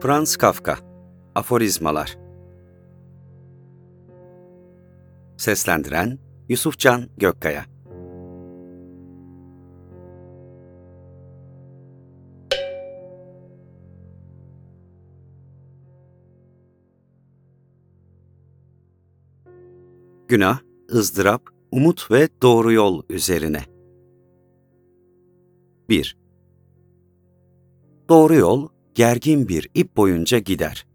Franz Kafka Aforizmalar Seslendiren Yusufcan Gökkaya Günah, ızdırap, umut ve doğru yol üzerine. 1. Doğru yol, gergin bir ip boyunca gider.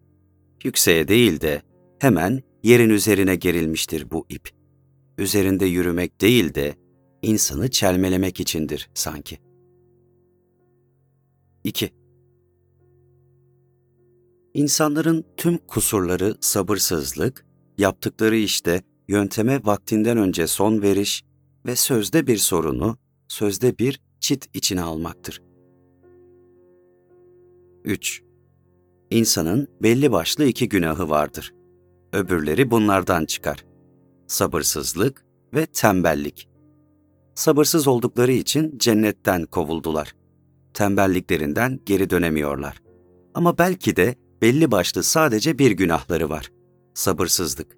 Yükseğe değil de hemen yerin üzerine gerilmiştir bu ip. Üzerinde yürümek değil de insanı çelmelemek içindir sanki. 2. İnsanların tüm kusurları sabırsızlık, yaptıkları işte yönteme vaktinden önce son veriş ve sözde bir sorunu, sözde bir çit içine almaktır. 3. İnsanın belli başlı iki günahı vardır. Öbürleri bunlardan çıkar. Sabırsızlık ve tembellik. Sabırsız oldukları için cennetten kovuldular. Tembelliklerinden geri dönemiyorlar. Ama belki de belli başlı sadece bir günahları var. Sabırsızlık.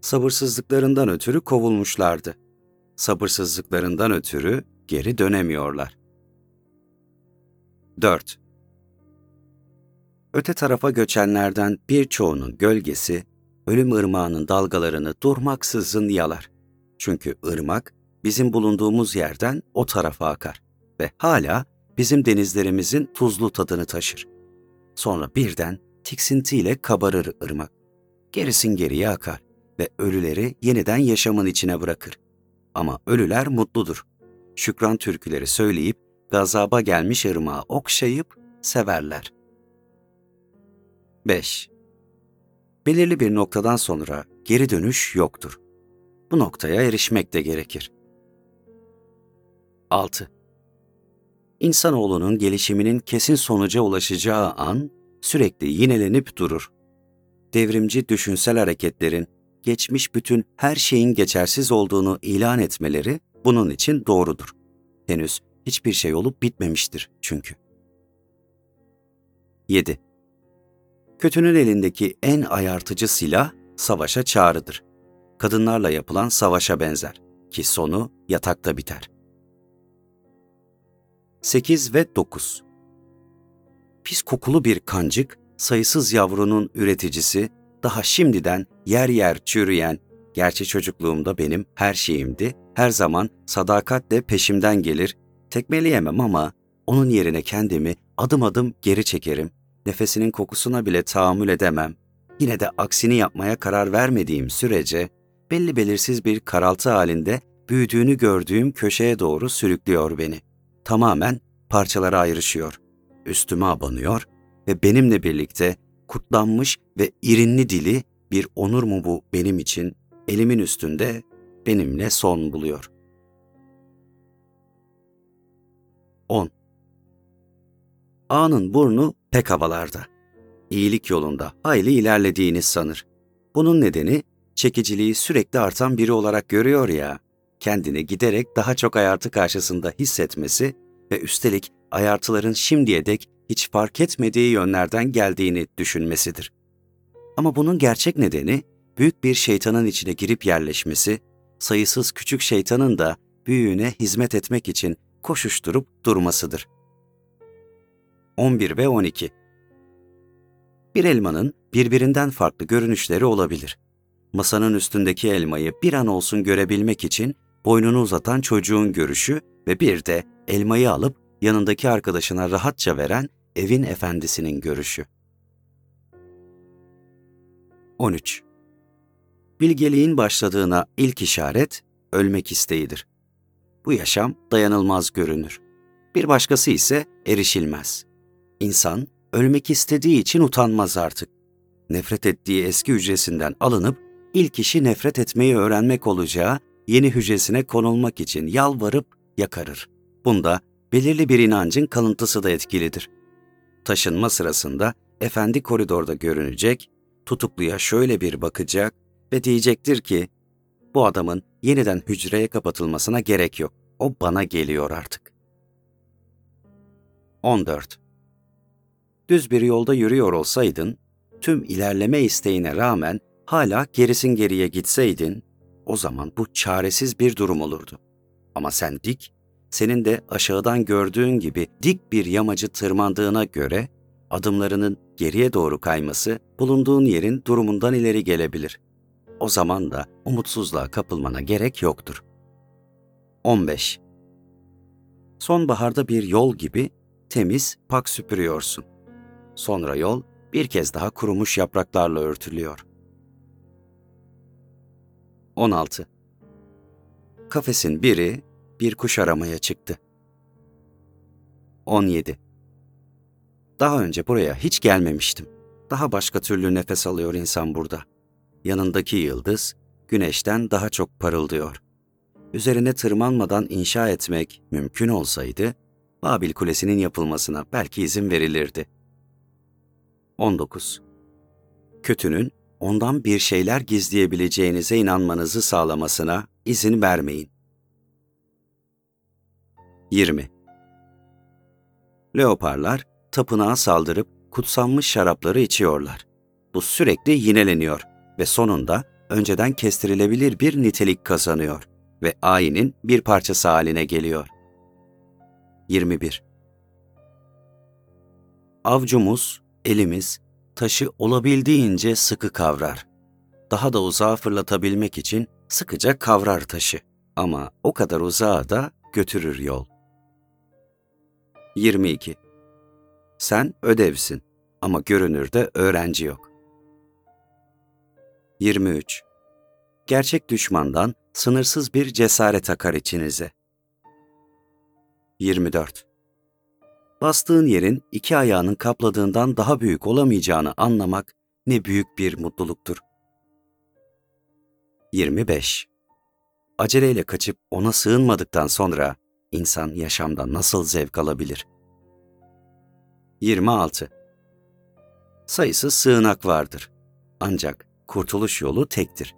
Sabırsızlıklarından ötürü kovulmuşlardı. Sabırsızlıklarından ötürü geri dönemiyorlar. 4. Öte tarafa göçenlerden birçoğunun gölgesi, ölüm ırmağının dalgalarını durmaksızın yalar. Çünkü ırmak, bizim bulunduğumuz yerden o tarafa akar ve hala bizim denizlerimizin tuzlu tadını taşır. Sonra birden tiksintiyle kabarır ırmak. Gerisin geriye akar ve ölüleri yeniden yaşamın içine bırakır. Ama ölüler mutludur. Şükran türküleri söyleyip gazaba gelmiş ırmağı okşayıp severler.'' 5. Belirli bir noktadan sonra geri dönüş yoktur. Bu noktaya erişmek de gerekir. 6. İnsanoğlunun gelişiminin kesin sonuca ulaşacağı an sürekli yinelenip durur. Devrimci düşünsel hareketlerin geçmiş bütün her şeyin geçersiz olduğunu ilan etmeleri bunun için doğrudur. Henüz hiçbir şey olup bitmemiştir çünkü. 7. Kötünün elindeki en ayartıcı silah savaşa çağrıdır. Kadınlarla yapılan savaşa benzer ki sonu yatakta biter. 8 ve 9 Pis kokulu bir kancık, sayısız yavrunun üreticisi, daha şimdiden yer yer çürüyen, gerçi çocukluğumda benim her şeyimdi, her zaman sadakatle peşimden gelir, tekmeleyemem ama onun yerine kendimi adım adım geri çekerim, nefesinin kokusuna bile tahammül edemem. Yine de aksini yapmaya karar vermediğim sürece belli belirsiz bir karaltı halinde büyüdüğünü gördüğüm köşeye doğru sürüklüyor beni. Tamamen parçalara ayrışıyor. Üstüme abanıyor ve benimle birlikte kurtlanmış ve irinli dili bir onur mu bu benim için elimin üstünde benimle son buluyor. 10. Ağanın burnu pek havalarda. İyilik yolunda hayli ilerlediğini sanır. Bunun nedeni çekiciliği sürekli artan biri olarak görüyor ya, kendini giderek daha çok ayartı karşısında hissetmesi ve üstelik ayartıların şimdiye dek hiç fark etmediği yönlerden geldiğini düşünmesidir. Ama bunun gerçek nedeni büyük bir şeytanın içine girip yerleşmesi, sayısız küçük şeytanın da büyüğüne hizmet etmek için koşuşturup durmasıdır. 11 ve 12 Bir elmanın birbirinden farklı görünüşleri olabilir. Masanın üstündeki elmayı bir an olsun görebilmek için boynunu uzatan çocuğun görüşü ve bir de elmayı alıp yanındaki arkadaşına rahatça veren evin efendisinin görüşü. 13. Bilgeliğin başladığına ilk işaret ölmek isteğidir. Bu yaşam dayanılmaz görünür. Bir başkası ise erişilmez. İnsan ölmek istediği için utanmaz artık. Nefret ettiği eski hücresinden alınıp ilk işi nefret etmeyi öğrenmek olacağı yeni hücresine konulmak için yalvarıp yakarır. Bunda belirli bir inancın kalıntısı da etkilidir. Taşınma sırasında efendi koridorda görünecek, tutukluya şöyle bir bakacak ve diyecektir ki, bu adamın yeniden hücreye kapatılmasına gerek yok. O bana geliyor artık. 14. düz bir yolda yürüyor olsaydın, tüm ilerleme isteğine rağmen hala gerisin geriye gitseydin, o zaman bu çaresiz bir durum olurdu. Ama sen dik, senin de aşağıdan gördüğün gibi dik bir yamacı tırmandığına göre adımlarının geriye doğru kayması bulunduğun yerin durumundan ileri gelebilir. O zaman da umutsuzluğa kapılmana gerek yoktur. 15. Sonbaharda bir yol gibi temiz, pak süpürüyorsun. Sonra yol bir kez daha kurumuş yapraklarla örtülüyor. 16. Kafesin biri bir kuş aramaya çıktı. 17. Daha önce buraya hiç gelmemiştim. Daha başka türlü nefes alıyor insan burada. Yanındaki yıldız güneşten daha çok parıldıyor. Üzerine tırmanmadan inşa etmek mümkün olsaydı, Babil Kulesi'nin yapılmasına belki izin verilirdi. 19. Kötünün ondan bir şeyler gizleyebileceğinize inanmanızı sağlamasına izin vermeyin. 20. Leoparlar tapınağa saldırıp kutsanmış şarapları içiyorlar. Bu sürekli yineleniyor ve sonunda önceden kestirilebilir bir nitelik kazanıyor ve ayinin bir parçası haline geliyor. 21. Avcumuz, elimiz, taşı olabildiğince sıkı kavrar. Daha da uzağa fırlatabilmek için sıkıca kavrar taşı. Ama o kadar uzağa da götürür yol. 22. Sen ödevsin ama görünürde öğrenci yok. 23. Gerçek düşmandan sınırsız bir cesaret akar içinize. 24. Bastığın yerin iki ayağının kapladığından daha büyük olamayacağını anlamak ne büyük bir mutluluktur. 25. Aceleyle kaçıp ona sığınmadıktan sonra insan yaşamda nasıl zevk alabilir? 26. Sayısız sığınak vardır. Ancak kurtuluş yolu tektir.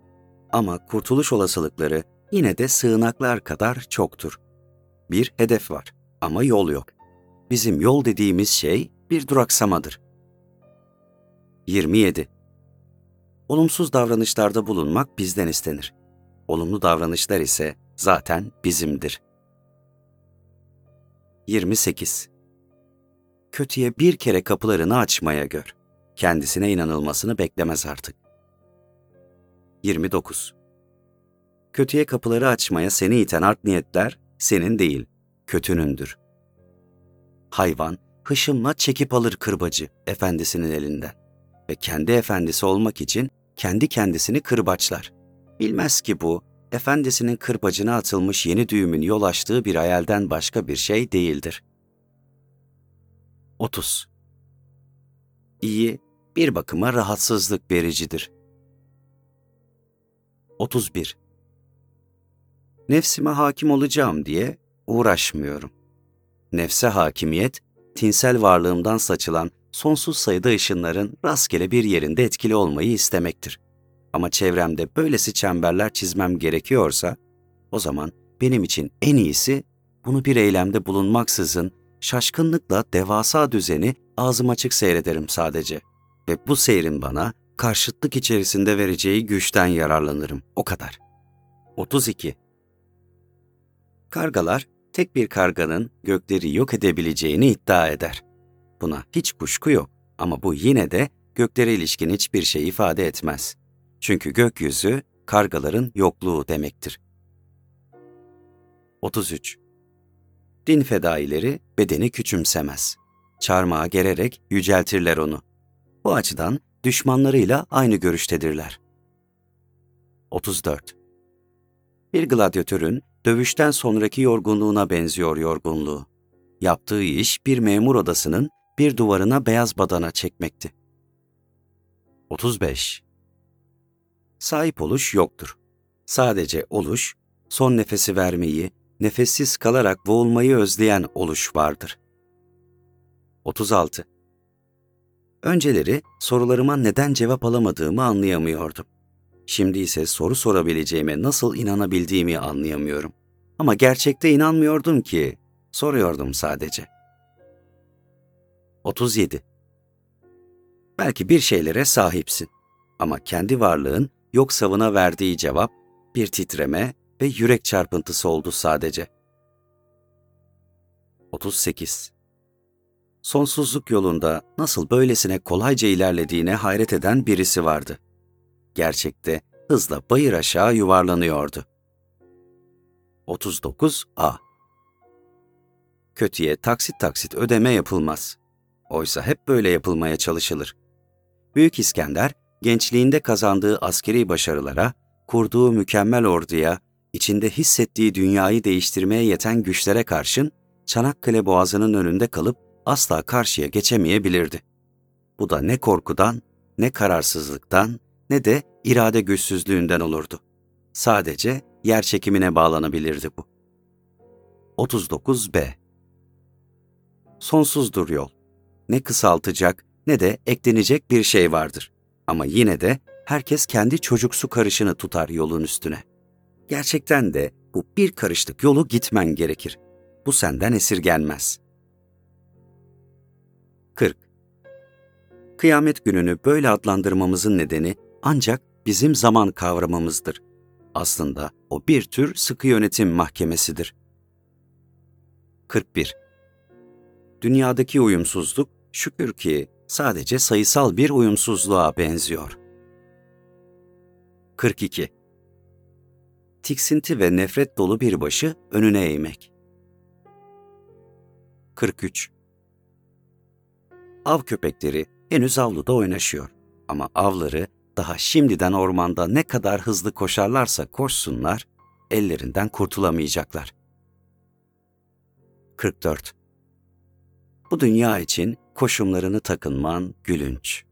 Ama kurtuluş olasılıkları yine de sığınaklar kadar çoktur. Bir hedef var ama yol yok. Bizim yol dediğimiz şey bir duraksamadır. 27. Olumsuz davranışlarda bulunmak bizden istenir. Olumlu davranışlar ise zaten bizimdir. 28. Kötüye bir kere kapılarını açmaya gör. Kendisine inanılmasını beklemez artık. 29. Kötüye kapıları açmaya seni iten art niyetler senin değil, kötünündür. Hayvan hışımla çekip alır kırbacı efendisinin elinden ve kendi efendisi olmak için kendi kendisini kırbaçlar. Bilmez ki bu, efendisinin kırbacına atılmış yeni düğümün yol açtığı bir hayalden başka bir şey değildir. 30. İyi, bir bakıma rahatsızlık vericidir. 31. Nefsime hakim olacağım diye uğraşmıyorum. Nefse hakimiyet, tinsel varlığımdan saçılan sonsuz sayıda ışınların rastgele bir yerinde etkili olmayı istemektir. Ama çevremde böylesi çemberler çizmem gerekiyorsa, o zaman benim için en iyisi bunu bir eylemde bulunmaksızın şaşkınlıkla devasa düzeni ağzım açık seyrederim sadece. Ve bu seyrin bana karşıtlık içerisinde vereceği güçten yararlanırım. O kadar. 32. Kargalar tek bir karganın gökleri yok edebileceğini iddia eder. Buna hiç kuşku yok ama bu yine de göklere ilişkin hiçbir şey ifade etmez. Çünkü gökyüzü kargaların yokluğu demektir. 33. Din fedaileri bedeni küçümsemez. Çarmıha gererek yüceltirler onu. Bu açıdan düşmanlarıyla aynı görüştedirler. 34. Bir gladyatörün dövüşten sonraki yorgunluğuna benziyor yorgunluğu. Yaptığı iş bir memur odasının bir duvarına beyaz badana çekmekti. 35. Sahip oluş yoktur. Sadece oluş, son nefesi vermeyi, nefessiz kalarak boğulmayı özleyen oluş vardır. 36. Önceleri sorularıma neden cevap alamadığımı anlayamıyordum. Şimdi ise soru sorabileceğime nasıl inanabildiğimi anlayamıyorum. Ama gerçekte inanmıyordum ki, soruyordum sadece. 37. Belki bir şeylere sahipsin ama kendi varlığın yok savına verdiği cevap bir titreme ve yürek çarpıntısı oldu sadece. 38. Sonsuzluk yolunda nasıl böylesine kolayca ilerlediğine hayret eden birisi vardı. Gerçekte hızla bayır aşağı yuvarlanıyordu. 39a Kötüye taksit taksit ödeme yapılmaz. Oysa hep böyle yapılmaya çalışılır. Büyük İskender, gençliğinde kazandığı askeri başarılara, kurduğu mükemmel orduya, içinde hissettiği dünyayı değiştirmeye yeten güçlere karşın Çanakkale Boğazı'nın önünde kalıp asla karşıya geçemeyebilirdi. Bu da ne korkudan, ne kararsızlıktan, ne de irade güçsüzlüğünden olurdu. Sadece yer çekimine bağlanabilirdi bu. 39b Sonsuzdur yol. Ne kısaltacak ne de eklenecek bir şey vardır. Ama yine de herkes kendi çocuksu karışını tutar yolun üstüne. Gerçekten de bu bir karışlık yolu gitmen gerekir. Bu senden esirgenmez. 40. Kıyamet gününü böyle adlandırmamızın nedeni ancak bizim zaman kavramımızdır. Aslında o bir tür sıkı yönetim mahkemesidir. 41. Dünyadaki uyumsuzluk şükür ki sadece sayısal bir uyumsuzluğa benziyor. 42. Tiksinti ve nefret dolu bir başı önüne eğmek. 43. Av köpekleri henüz avluda oynaşıyor ama avları daha şimdiden ormanda ne kadar hızlı koşarlarsa koşsunlar, ellerinden kurtulamayacaklar. 44. Bu dünya için koşumlarını takınman gülünç.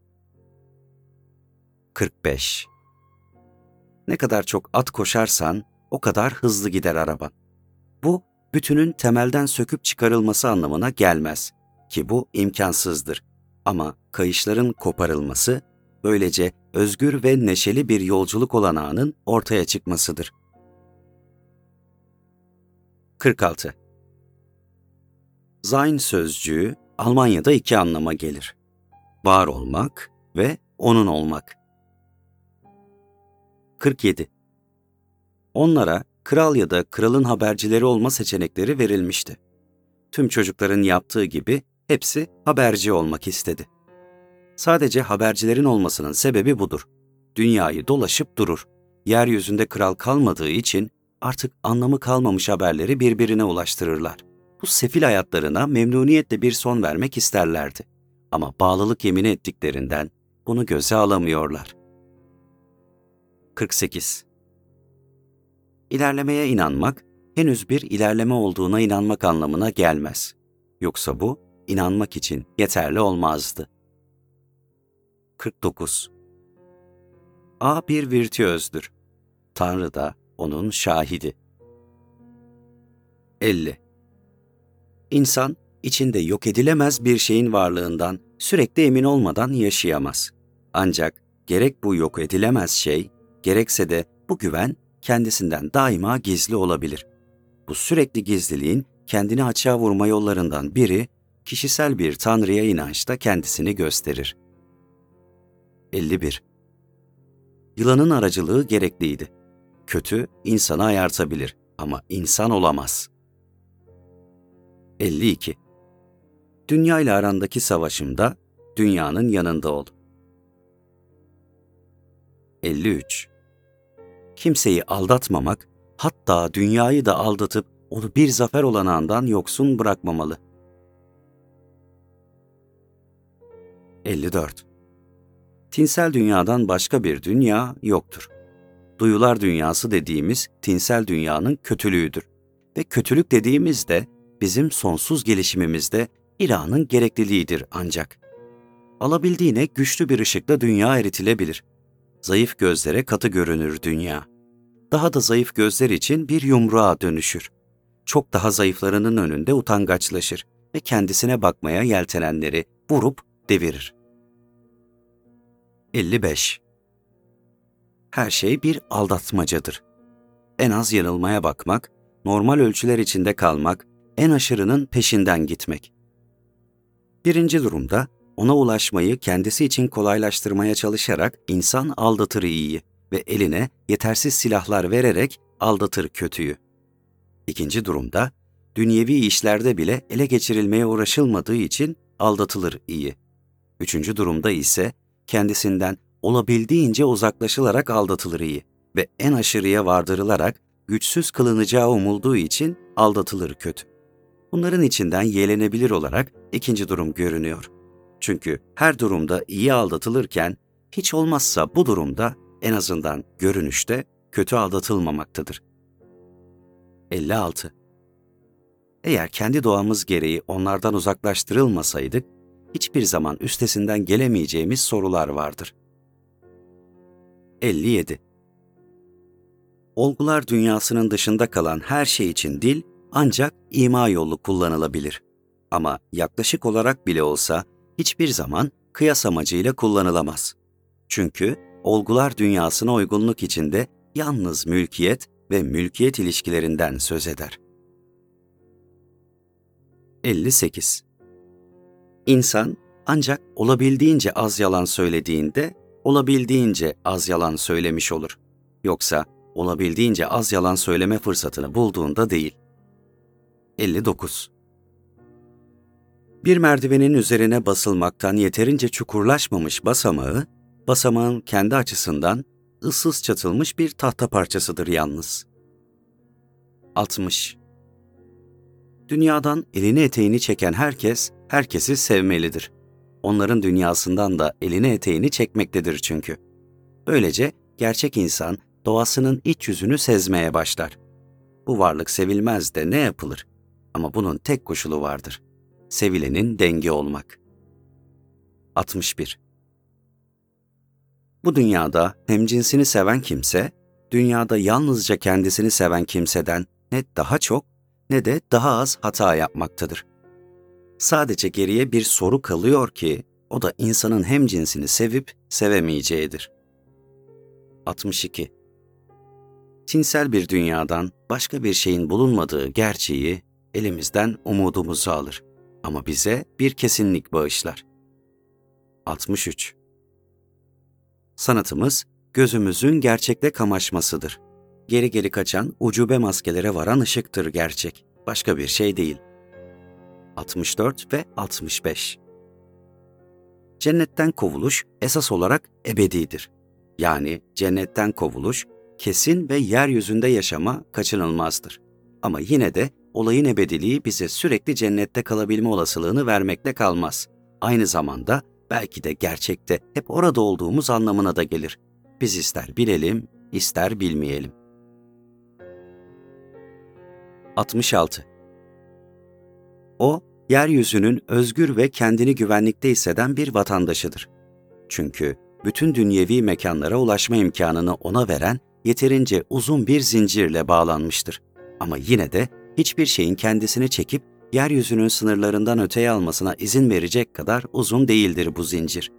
45. Ne kadar çok at koşarsan o kadar hızlı gider araban. Bu bütünün temelden söküp çıkarılması anlamına gelmez ki bu imkansızdır. Ama kayışların koparılması böylece özgür ve neşeli bir yolculuk olanağının ortaya çıkmasıdır. 46. Sein sözcüğü Almanya'da iki anlama gelir. Var olmak ve onun olmak. 47. Onlara kral ya da kralın habercileri olma seçenekleri verilmişti. Tüm çocukların yaptığı gibi hepsi haberci olmak istedi. Sadece habercilerin olmasının sebebi budur. Dünyayı dolaşıp durur. Yeryüzünde kral kalmadığı için artık anlamı kalmamış haberleri birbirine ulaştırırlar. Bu sefil hayatlarına memnuniyetle bir son vermek isterlerdi. Ama bağlılık yemini ettiklerinden bunu göze alamıyorlar. 48. İlerlemeye inanmak, henüz bir ilerleme olduğuna inanmak anlamına gelmez. Yoksa bu, inanmak için yeterli olmazdı. 49. A bir virtüözdür. Tanrı da onun şahidi. 50. İnsan, içinde yok edilemez bir şeyin varlığından sürekli emin olmadan yaşayamaz. Ancak gerek bu yok edilemez şey, gerekse de bu güven kendisinden daima gizli olabilir. Bu sürekli gizliliğin kendini açığa vurma yollarından biri, kişisel bir Tanrı'ya inançta kendisini gösterir. 51. Yılanın aracılığı gerekliydi. Kötü, insanı ayartabilir ama insan olamaz. 52. Dünya ile arandaki savaşımda dünyanın yanında ol. 53. Kimseyi aldatmamak, hatta dünyayı da aldatıp onu bir zafer olanağından yoksun bırakmamalı. 54. Tinsel dünyadan başka bir dünya yoktur. Duyular dünyası dediğimiz tinsel dünyanın kötülüğüdür. Ve kötülük dediğimiz de bizim sonsuz gelişimimizde İlah'ın gerekliliğidir ancak. Alabildiğine güçlü bir ışıkla dünya eritilebilir. Zayıf gözlere katı görünür dünya. Daha da zayıf gözler için bir yumruğa dönüşür. Çok daha zayıflarının önünde utangaçlaşır ve kendisine bakmaya yeltenenleri vurup devirir. 55. Her şey bir aldatmacadır. En az yanılmaya bakmak, normal ölçüler içinde kalmak, en aşırının peşinden gitmek. Birinci durumda ona ulaşmayı kendisi için kolaylaştırmaya çalışarak insan aldatır iyiyi ve eline yetersiz silahlar vererek aldatır kötüyü. İkinci durumda, dünyevi işlerde bile ele geçirilmeye uğraşılmadığı için aldatılır iyi. Üçüncü durumda ise kendisinden olabildiğince uzaklaşılarak aldatılır iyi ve en aşırıya vardırılarak güçsüz kılınacağı umulduğu için aldatılır kötü. Bunların içinden yeğlenebilir olarak ikinci durum görünüyor. Çünkü her durumda iyi aldatılırken hiç olmazsa bu durumda en azından görünüşte kötü aldatılmamaktadır. 56. Eğer kendi doğamız gereği onlardan uzaklaştırılmasaydık, hiçbir zaman üstesinden gelemeyeceğimiz sorular vardır. 57. Olgular dünyasının dışında kalan her şey için dil ancak ima yolu kullanılabilir. Ama yaklaşık olarak bile olsa hiçbir zaman kıyas amacıyla kullanılamaz. Çünkü olgular dünyasına uygunluk içinde yalnız mülkiyet ve mülkiyet ilişkilerinden söz eder. 58. İnsan ancak olabildiğince az yalan söylediğinde olabildiğince az yalan söylemiş olur. Yoksa olabildiğince az yalan söyleme fırsatını bulduğunda değil. 59. Bir merdivenin üzerine basılmaktan yeterince çukurlaşmamış basamağı, basamağın kendi açısından ıssız çatılmış bir tahta parçasıdır yalnız. 60. Dünyadan elini eteğini çeken herkes, herkesi sevmelidir. Onların dünyasından da elini eteğini çekmektedir çünkü. Böylece gerçek insan doğasının iç yüzünü sezmeye başlar. Bu varlık sevilmez de ne yapılır? Ama bunun tek koşulu vardır. Sevilenin denge olmak. 61. Bu dünyada hem cinsini seven kimse, dünyada yalnızca kendisini seven kimseden ne daha çok ne de daha az hata yapmaktadır. Sadece geriye bir soru kalıyor ki o da insanın hem cinsini sevip sevemeyeceğidir. 62. Tinsel bir dünyadan başka bir şeyin bulunmadığı gerçeği elimizden umudumuzu alır ama bize bir kesinlik bağışlar. 63. Sanatımız gözümüzün gerçekle kamaşmasıdır. Geri geri kaçan ucube maskelere varan ışıktır gerçek, başka bir şey değil. 64 ve 65 Cennetten kovuluş esas olarak ebedidir. Yani cennetten kovuluş kesin ve yeryüzünde yaşama kaçınılmazdır. Ama yine de olayın ebediliği bize sürekli cennette kalabilme olasılığını vermekle kalmaz. Aynı zamanda belki de gerçekte hep orada olduğumuz anlamına da gelir. Biz ister bilelim, ister bilmeyelim. 66. O, yeryüzünün özgür ve kendini güvenlikte hisseden bir vatandaşıdır. Çünkü bütün dünyevi mekanlara ulaşma imkanını ona veren yeterince uzun bir zincirle bağlanmıştır. Ama yine de hiçbir şeyin kendisini çekip yeryüzünün sınırlarından öteye almasına izin verecek kadar uzun değildir bu zincir.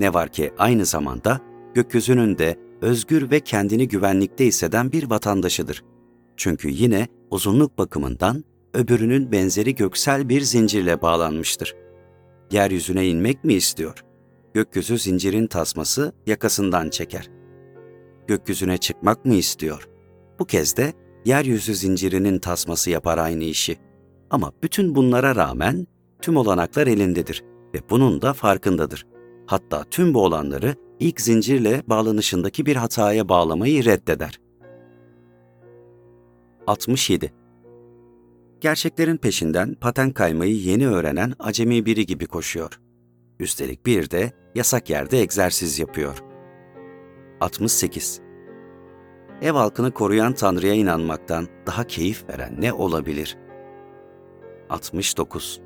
Ne var ki aynı zamanda gökyüzünün de özgür ve kendini güvenlikte hisseden bir vatandaşıdır. Çünkü yine uzunluk bakımından öbürünün benzeri göksel bir zincirle bağlanmıştır. Yeryüzüne inmek mi istiyor? Gökyüzü zincirin tasması yakasından çeker. Gökyüzüne çıkmak mı istiyor? Bu kez de yeryüzü zincirinin tasması yapar aynı işi. Ama bütün bunlara rağmen tüm olanaklar elindedir ve bunun da farkındadır. Hatta tüm bu olanları ilk zincirle bağlanışındaki bir hataya bağlamayı reddeder. 67. Gerçeklerin peşinden paten kaymayı yeni öğrenen acemi biri gibi koşuyor. Üstelik bir de yasak yerde egzersiz yapıyor. 68. Ev halkını koruyan Tanrı'ya inanmaktan daha keyif veren ne olabilir? 69.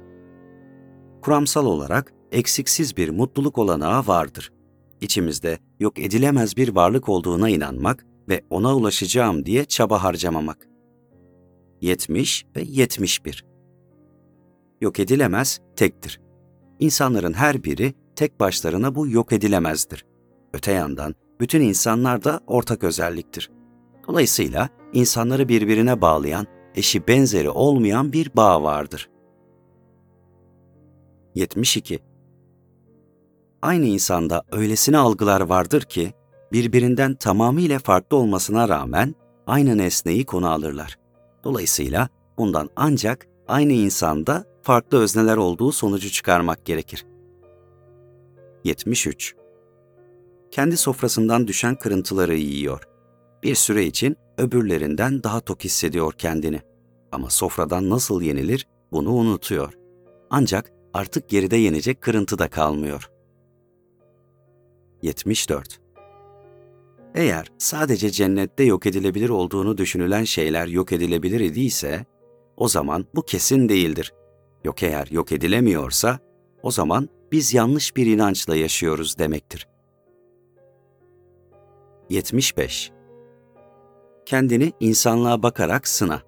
Kuramsal olarak eksiksiz bir mutluluk olanağı vardır. İçimizde yok edilemez bir varlık olduğuna inanmak ve ona ulaşacağım diye çaba harcamamak. 70 ve 71. Yok edilemez tektir. İnsanların her biri tek başlarına bu yok edilemezdir. Öte yandan bütün insanlar da ortak özelliktir. Dolayısıyla insanları birbirine bağlayan, eşi benzeri olmayan bir bağ vardır. 72. aynı insanda öylesine algılar vardır ki, birbirinden tamamıyla farklı olmasına rağmen aynı nesneyi konu alırlar. Dolayısıyla bundan ancak aynı insanda farklı özneler olduğu sonucu çıkarmak gerekir. 73. Kendi sofrasından düşen kırıntıları yiyor. Bir süre için öbürlerinden daha tok hissediyor kendini. Ama sofradan nasıl yenilir bunu unutuyor. Ancak artık geride yenecek kırıntı da kalmıyor. 74. Eğer sadece cennette yok edilebilir olduğunu düşünülen şeyler yok edilebilir idiyse, o zaman bu kesin değildir. Yok eğer yok edilemiyorsa, o zaman biz yanlış bir inançla yaşıyoruz demektir. 75. Kendini insanlığa bakarak sına.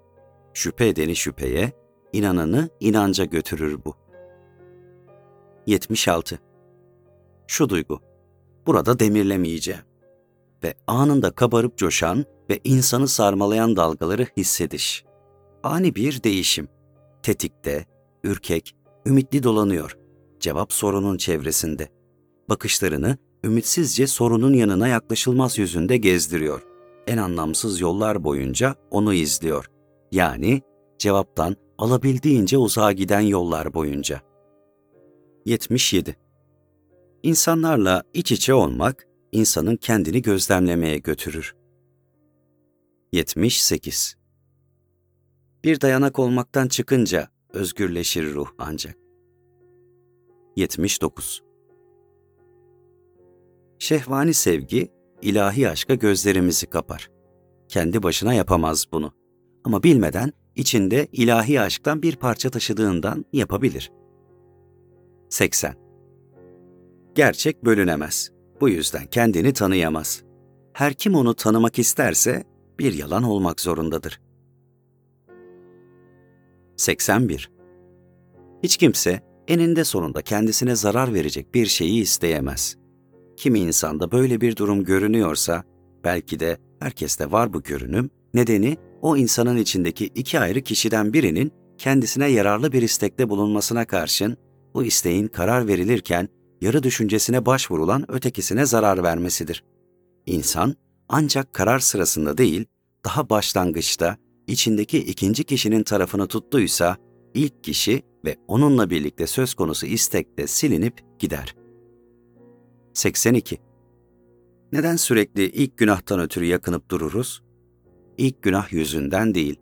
Şüphe edeni şüpheye, inananı inanca götürür bu. 76. Şu duygu. Burada demirlemeyeceğim. Ve anında kabarıp coşan ve insanı sarmalayan dalgaları hissediş. Ani bir değişim. Tetikte, ürkek, ümitli dolanıyor. Cevap sorunun çevresinde. Bakışlarını ümitsizce sorunun yanına yaklaşılmaz yüzünde gezdiriyor. En anlamsız yollar boyunca onu izliyor. Yani cevaptan alabildiğince uzağa giden yollar boyunca. 77. İnsanlarla iç içe olmak, insanın kendini gözlemlemeye götürür. 78. Bir dayanak olmaktan çıkınca özgürleşir ruh ancak. 79. Şehvani sevgi, ilahi aşka gözlerimizi kapar. Kendi başına yapamaz bunu. Ama bilmeden içinde ilahi aşktan bir parça taşıdığından yapabilir. 80. Gerçek bölünemez. Bu yüzden kendini tanıyamaz. Her kim onu tanımak isterse bir yalan olmak zorundadır. 81. Hiç kimse eninde sonunda kendisine zarar verecek bir şeyi isteyemez. Kimi insanda böyle bir durum görünüyorsa, belki de herkeste var bu görünüm, nedeni o insanın içindeki iki ayrı kişiden birinin kendisine yararlı bir istekte bulunmasına karşın, bu isteğin karar verilirken yarı düşüncesine başvurulan ötekisine zarar vermesidir. İnsan ancak karar sırasında değil, daha başlangıçta içindeki ikinci kişinin tarafını tuttuysa, ilk kişi ve onunla birlikte söz konusu istekte silinip gider. 82. Neden sürekli ilk günahtan ötürü yakınıp dururuz? İlk günah yüzünden değil,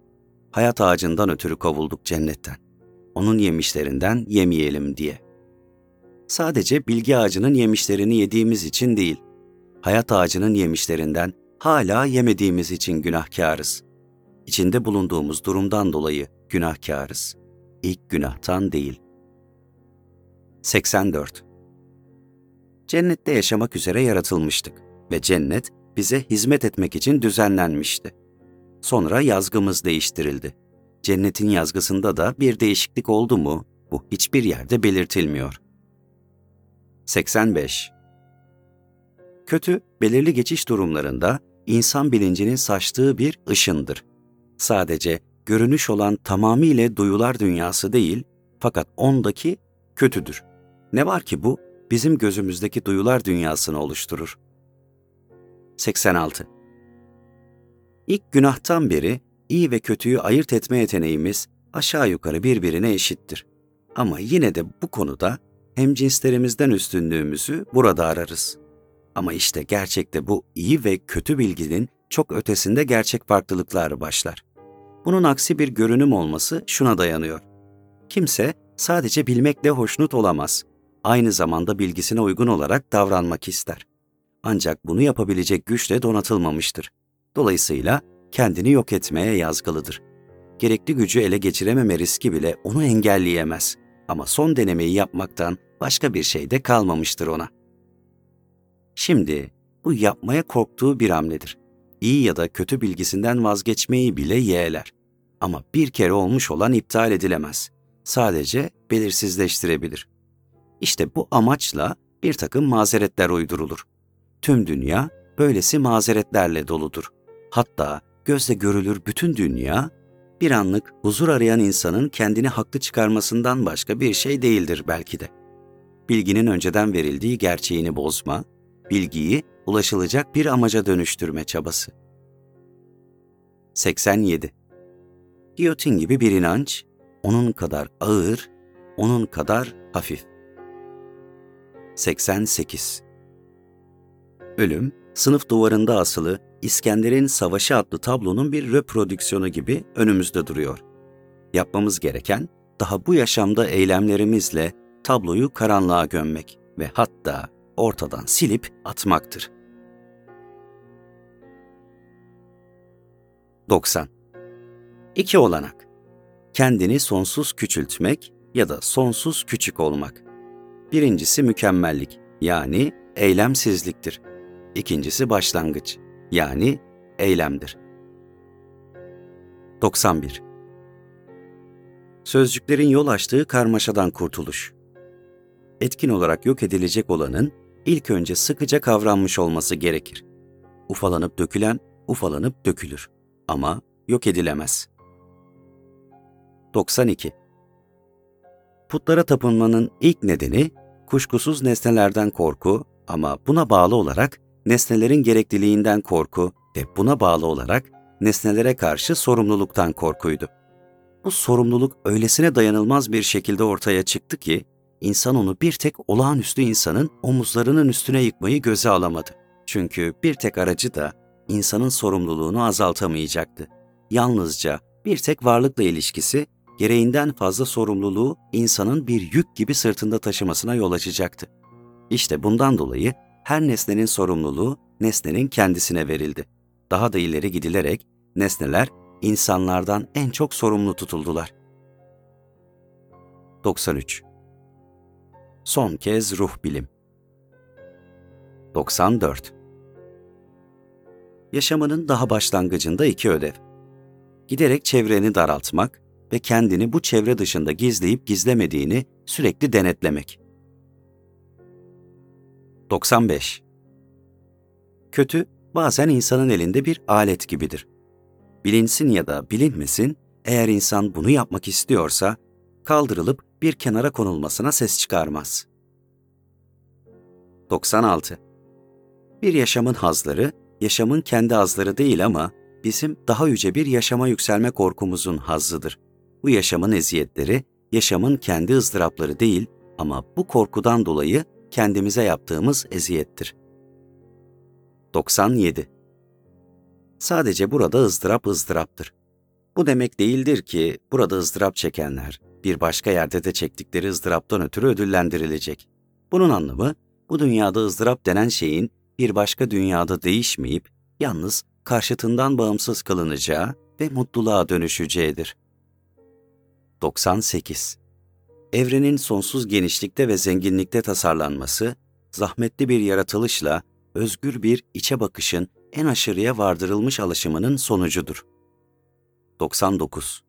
hayat ağacından ötürü kovulduk cennetten. Onun yemişlerinden yemeyelim diye. Sadece bilgi ağacının yemişlerini yediğimiz için değil, hayat ağacının yemişlerinden hala yemediğimiz için günahkarız. İçinde bulunduğumuz durumdan dolayı günahkarız. İlk günahtan değil. 84. Cennette yaşamak üzere yaratılmıştık ve cennet bize hizmet etmek için düzenlenmişti. Sonra yazgımız değiştirildi. Cennetin yazgısında da bir değişiklik oldu mu? Bu hiçbir yerde belirtilmiyor. 85. Kötü, belirli geçiş durumlarında insan bilincinin saçtığı bir ışındır. Sadece görünüş olan tamamıyla duyular dünyası değil, fakat ondaki kötüdür. Ne var ki bu, bizim gözümüzdeki duyular dünyasını oluşturur. 86. İlk günahtan beri iyi ve kötüyü ayırt etme yeteneğimiz aşağı yukarı birbirine eşittir. Ama yine de bu konuda hem cinslerimizden üstünlüğümüzü burada ararız. Ama işte gerçekte bu iyi ve kötü bilginin çok ötesinde gerçek farklılıklar başlar. Bunun aksi bir görünüm olması şuna dayanıyor. Kimse sadece bilmekle hoşnut olamaz. Aynı zamanda bilgisine uygun olarak davranmak ister. Ancak bunu yapabilecek güçle donatılmamıştır. Dolayısıyla kendini yok etmeye yazgılıdır. Gerekli gücü ele geçirememe riski bile onu engelleyemez. Ama son denemeyi yapmaktan başka bir şey de kalmamıştır ona. Şimdi bu yapmaya korktuğu bir hamledir. İyi ya da kötü bilgisinden vazgeçmeyi bile yeğler. Ama bir kere olmuş olan iptal edilemez. Sadece belirsizleştirebilir. İşte bu amaçla bir takım mazeretler uydurulur. Tüm dünya böylesi mazeretlerle doludur. Hatta gözle görülür bütün dünya bir anlık huzur arayan insanın kendini haklı çıkarmasından başka bir şey değildir belki de. bilginin önceden verildiği gerçeğini bozma, bilgiyi ulaşılacak bir amaca dönüştürme çabası. 87. Giyotin gibi bir inanç, onun kadar ağır, onun kadar hafif. 88. Ölüm, sınıf duvarında asılı İskender'in Savaşı adlı tablonun bir reprodüksiyonu gibi önümüzde duruyor. Yapmamız gereken daha bu yaşamda eylemlerimizle tabloyu karanlığa gömmek ve hatta ortadan silip atmaktır. 90. İki olanak. Kendini sonsuz küçültmek ya da sonsuz küçük olmak. Birincisi mükemmellik yani eylemsizliktir. İkincisi başlangıç yani eylemdir. 91. Sözcüklerin yol açtığı karmaşadan kurtuluş. Etkin olarak yok edilecek olanın ilk önce sıkıca kavranmış olması gerekir. Ufalanıp dökülen, ufalanıp dökülür. Ama yok edilemez. 92. Putlara tapınmanın ilk nedeni kuşkusuz nesnelerden korku ama buna bağlı olarak nesnelerin gerekliliğinden korku ve buna bağlı olarak nesnelere karşı sorumluluktan korkuydu. Bu sorumluluk öylesine dayanılmaz bir şekilde ortaya çıktı ki, insan onu bir tek olağanüstü insanın omuzlarının üstüne yıkmayı göze alamadı. Çünkü bir tek aracı da insanın sorumluluğunu azaltamayacaktı. Yalnızca bir tek varlıkla ilişkisi, gereğinden fazla sorumluluğu insanın bir yük gibi sırtında taşımasına yol açacaktı. İşte bundan dolayı her nesnenin sorumluluğu nesnenin kendisine verildi. Daha da ileri gidilerek nesneler insanlardan en çok sorumlu tutuldular. 93. Son kez ruh bilim. 94. Yaşamının daha başlangıcında iki ödev. Giderek çevreni daraltmak ve kendini bu çevre dışında gizleyip gizlemediğini sürekli denetlemek. 95. Kötü bazen insanın elinde bir alet gibidir. Bilinsin ya da bilinmesin, eğer insan bunu yapmak istiyorsa, kaldırılıp bir kenara konulmasına ses çıkarmaz. 96. Bir yaşamın hazları, yaşamın kendi hazları değil ama bizim daha yüce bir yaşama yükselme korkumuzun hazzıdır. Bu yaşamın eziyetleri, yaşamın kendi ızdırapları değil ama bu korkudan dolayı kendimize yaptığımız eziyettir. 97. Sadece burada ızdırap ızdıraptır. Bu demek değildir ki burada ızdırap çekenler bir başka yerde de çektikleri ızdıraptan ötürü ödüllendirilecek. Bunun anlamı bu dünyada ızdırap denen şeyin bir başka dünyada değişmeyip yalnız karşıtından bağımsız kılınacağı ve mutluluğa dönüşeceğidir. 98 evrenin sonsuz genişlikte ve zenginlikte tasarlanması, zahmetli bir yaratılışla özgür bir içe bakışın en aşırıya vardırılmış alışımının sonucudur. 99.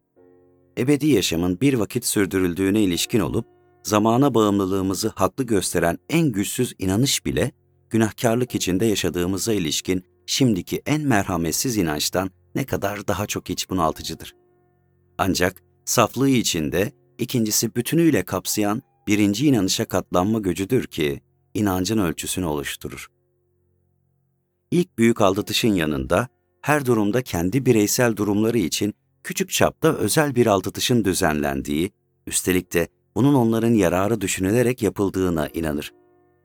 Ebedi yaşamın bir vakit sürdürüldüğüne ilişkin olup, zamana bağımlılığımızı haklı gösteren en güçsüz inanış bile, günahkarlık içinde yaşadığımıza ilişkin şimdiki en merhametsiz inançtan ne kadar daha çok iç bunaltıcıdır. Ancak saflığı içinde İkincisi bütünüyle kapsayan birinci inanışa katlanma gücüdür ki inancın ölçüsünü oluşturur. İlk büyük aldatışın yanında her durumda kendi bireysel durumları için küçük çapta özel bir aldatışın düzenlendiği, üstelik de bunun onların yararı düşünülerek yapıldığına inanır.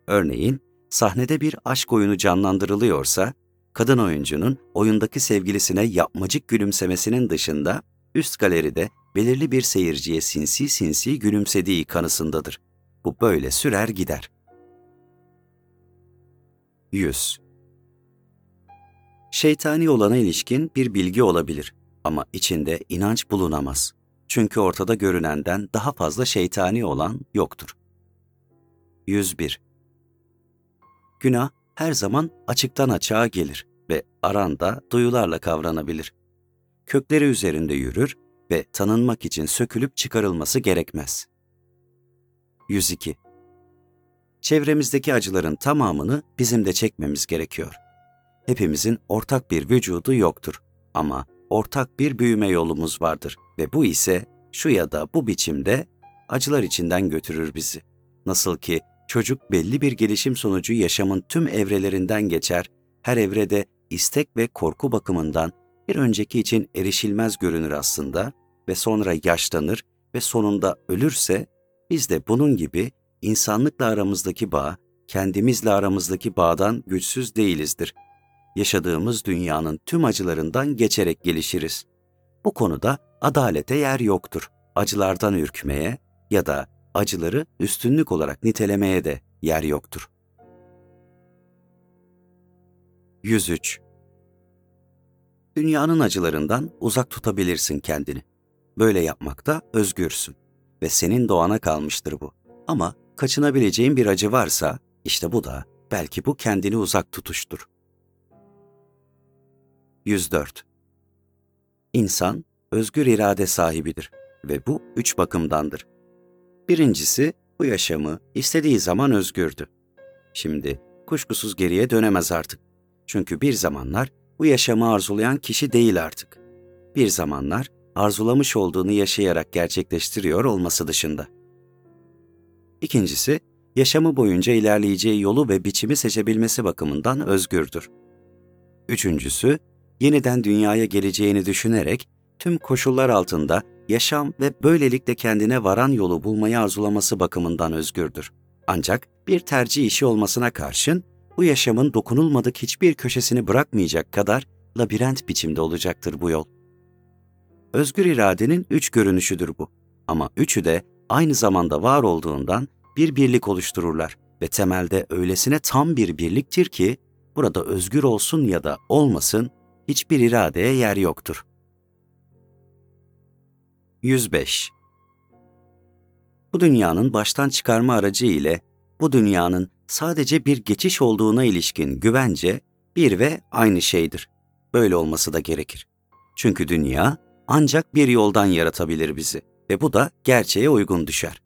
Örneğin, sahnede bir aşk oyunu canlandırılıyorsa, kadın oyuncunun oyundaki sevgilisine yapmacık gülümsemesinin dışında üst galeride belirli bir seyirciye sinsi sinsi gülümsediği kanısındadır. Bu böyle sürer gider. 100. Şeytani olana ilişkin bir bilgi olabilir ama içinde inanç bulunamaz. Çünkü ortada görünenden daha fazla şeytani olan yoktur. 101. Günah her zaman açıktan açığa gelir ve aranda duyularla kavranabilir. Kökleri üzerinde yürür ve tanınmak için sökülüp çıkarılması gerekmez. 102. Çevremizdeki acıların tamamını bizim de çekmemiz gerekiyor. Hepimizin ortak bir vücudu yoktur ama ortak bir büyüme yolumuz vardır ve bu ise şu ya da bu biçimde acılar içinden götürür bizi. Nasıl ki Çocuk belli bir gelişim sonucu yaşamın tüm evrelerinden geçer, her evrede istek ve korku bakımından bir önceki için erişilmez görünür aslında ve sonra yaşlanır ve sonunda ölürse biz de bunun gibi insanlıkla aramızdaki bağ, kendimizle aramızdaki bağdan güçsüz değilizdir. Yaşadığımız dünyanın tüm acılarından geçerek gelişiriz. Bu konuda adalete yer yoktur. Acılardan ürkmeye ya da acıları üstünlük olarak nitelemeye de yer yoktur. 103. Dünyanın acılarından uzak tutabilirsin kendini. Böyle yapmakta özgürsün ve senin doğana kalmıştır bu. Ama kaçınabileceğin bir acı varsa işte bu da belki bu kendini uzak tutuştur. 104. İnsan özgür irade sahibidir ve bu üç bakımdandır. Birincisi bu yaşamı istediği zaman özgürdü. Şimdi kuşkusuz geriye dönemez artık. Çünkü bir zamanlar bu yaşamı arzulayan kişi değil artık. Bir zamanlar arzulamış olduğunu yaşayarak gerçekleştiriyor olması dışında. İkincisi, yaşamı boyunca ilerleyeceği yolu ve biçimi seçebilmesi bakımından özgürdür. Üçüncüsü, yeniden dünyaya geleceğini düşünerek tüm koşullar altında yaşam ve böylelikle kendine varan yolu bulmayı arzulaması bakımından özgürdür. Ancak bir tercih işi olmasına karşın bu yaşamın dokunulmadık hiçbir köşesini bırakmayacak kadar labirent biçimde olacaktır bu yol. Özgür iradenin üç görünüşüdür bu. Ama üçü de aynı zamanda var olduğundan bir birlik oluştururlar ve temelde öylesine tam bir birliktir ki burada özgür olsun ya da olmasın hiçbir iradeye yer yoktur. 105. Bu dünyanın baştan çıkarma aracı ile bu dünyanın sadece bir geçiş olduğuna ilişkin güvence bir ve aynı şeydir. Böyle olması da gerekir. Çünkü dünya ancak bir yoldan yaratabilir bizi ve bu da gerçeğe uygun düşer.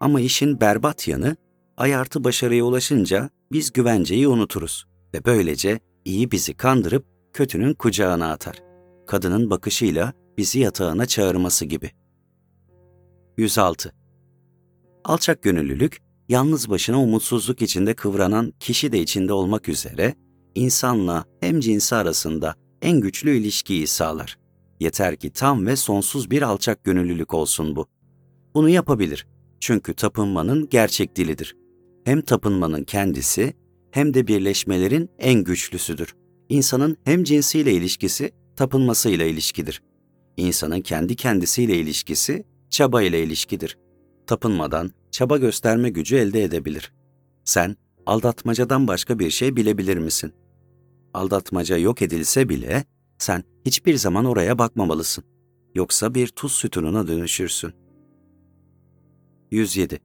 Ama işin berbat yanı, ay artı başarıya ulaşınca biz güvenceyi unuturuz ve böylece iyi bizi kandırıp kötünün kucağına atar. Kadının bakışıyla bizi yatağına çağırması gibi. 106. Alçak gönüllülük, yalnız başına umutsuzluk içinde kıvranan kişi de içinde olmak üzere, insanla hem cinsi arasında en güçlü ilişkiyi sağlar. Yeter ki tam ve sonsuz bir alçak gönüllülük olsun bu. Bunu yapabilir. Çünkü tapınmanın gerçek dilidir. Hem tapınmanın kendisi hem de birleşmelerin en güçlüsüdür. İnsanın hem cinsiyle ilişkisi tapınmasıyla ilişkidir. İnsanın kendi kendisiyle ilişkisi çaba ile ilişkidir. Tapınmadan çaba gösterme gücü elde edebilir. Sen aldatmacadan başka bir şey bilebilir misin? Aldatmaca yok edilse bile sen hiçbir zaman oraya bakmamalısın. Yoksa bir tuz sütununa dönüşürsün. 107.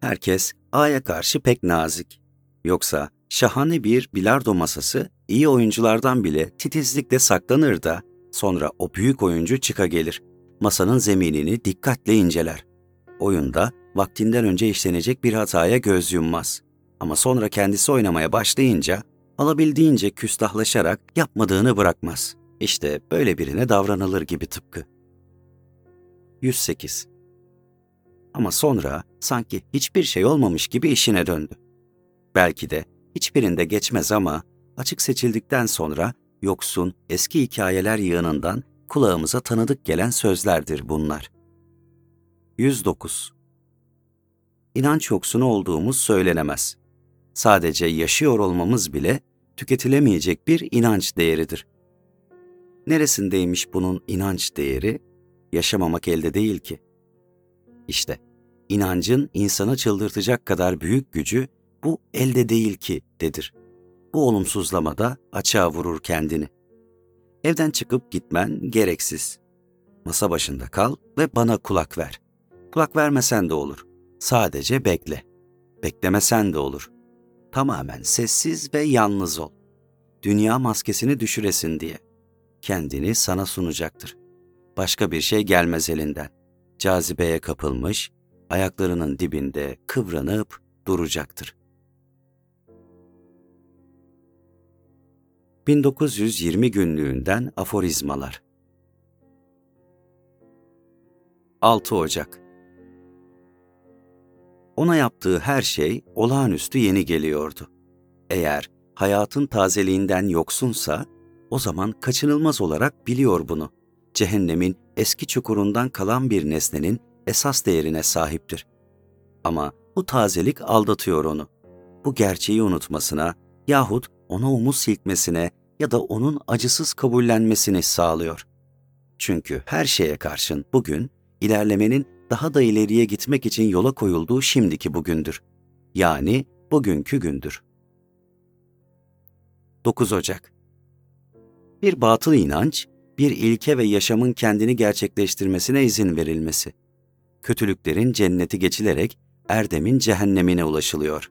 Herkes A'ya karşı pek nazik. Yoksa şahane bir bilardo masası iyi oyunculardan bile titizlikle saklanır da sonra o büyük oyuncu çıka gelir. Masanın zeminini dikkatle inceler. Oyunda vaktinden önce işlenecek bir hataya göz yummaz. Ama sonra kendisi oynamaya başlayınca alabildiğince küstahlaşarak yapmadığını bırakmaz. İşte böyle birine davranılır gibi tıpkı. 108. Ama sonra sanki hiçbir şey olmamış gibi işine döndü. Belki de hiçbirinde geçmez ama açık seçildikten sonra yoksun eski hikayeler yığınından kulağımıza tanıdık gelen sözlerdir bunlar. 109. İnanç yoksunu olduğumuz söylenemez. Sadece yaşıyor olmamız bile tüketilemeyecek bir inanç değeridir. Neresindeymiş bunun inanç değeri? Yaşamamak elde değil ki. İşte inancın insanı çıldırtacak kadar büyük gücü bu elde değil ki dedir. Bu olumsuzlamada açığa vurur kendini. Evden çıkıp gitmen gereksiz. Masa başında kal ve bana kulak ver. Kulak vermesen de olur. Sadece bekle. Beklemesen de olur. Tamamen sessiz ve yalnız ol. Dünya maskesini düşüresin diye. Kendini sana sunacaktır. Başka bir şey gelmez elinden. Cazibeye kapılmış, ayaklarının dibinde kıvranıp duracaktır. 1920 günlüğünden aforizmalar 6 Ocak Ona yaptığı her şey olağanüstü yeni geliyordu. Eğer hayatın tazeliğinden yoksunsa, o zaman kaçınılmaz olarak biliyor bunu. Cehennemin eski çukurundan kalan bir nesnenin esas değerine sahiptir. Ama bu tazelik aldatıyor onu. Bu gerçeği unutmasına yahut ona umut silkmesine ya da onun acısız kabullenmesini sağlıyor. Çünkü her şeye karşın bugün ilerlemenin daha da ileriye gitmek için yola koyulduğu şimdiki bugündür. Yani bugünkü gündür. 9 Ocak Bir batıl inanç, bir ilke ve yaşamın kendini gerçekleştirmesine izin verilmesi. Kötülüklerin cenneti geçilerek erdemin cehennemine ulaşılıyor.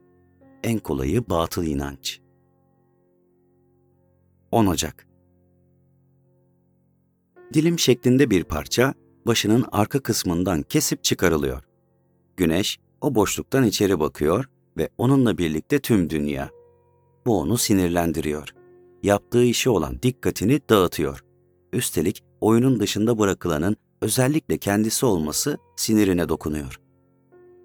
En kolayı batıl inanç. 10 Ocak Dilim şeklinde bir parça başının arka kısmından kesip çıkarılıyor. Güneş o boşluktan içeri bakıyor ve onunla birlikte tüm dünya. Bu onu sinirlendiriyor. Yaptığı işi olan dikkatini dağıtıyor. Üstelik oyunun dışında bırakılanın özellikle kendisi olması sinirine dokunuyor.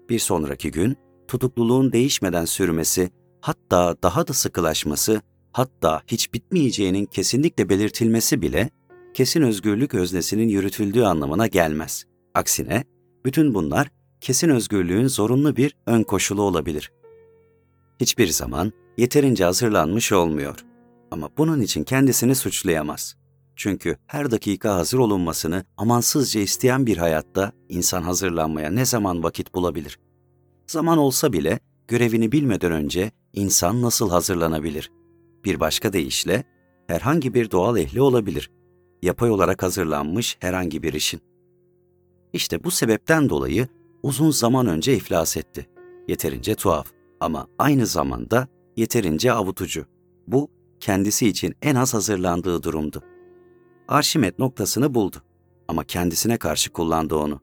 Bir sonraki gün tutukluluğun değişmeden sürmesi, hatta daha da sıkılaşması, hatta hiç bitmeyeceğinin kesinlikle belirtilmesi bile kesin özgürlük öznesinin yürütüldüğü anlamına gelmez. Aksine bütün bunlar kesin özgürlüğün zorunlu bir ön koşulu olabilir. Hiçbir zaman yeterince hazırlanmış olmuyor. Ama bunun için kendisini suçlayamaz. Çünkü her dakika hazır olunmasını amansızca isteyen bir hayatta insan hazırlanmaya ne zaman vakit bulabilir? Zaman olsa bile görevini bilmeden önce insan nasıl hazırlanabilir? Bir başka deyişle herhangi bir doğal ehli olabilir yapay olarak hazırlanmış herhangi bir işin. İşte bu sebepten dolayı uzun zaman önce iflas etti. Yeterince tuhaf ama aynı zamanda yeterince avutucu. Bu kendisi için en az hazırlandığı durumdu. Arşimet noktasını buldu ama kendisine karşı kullandı onu.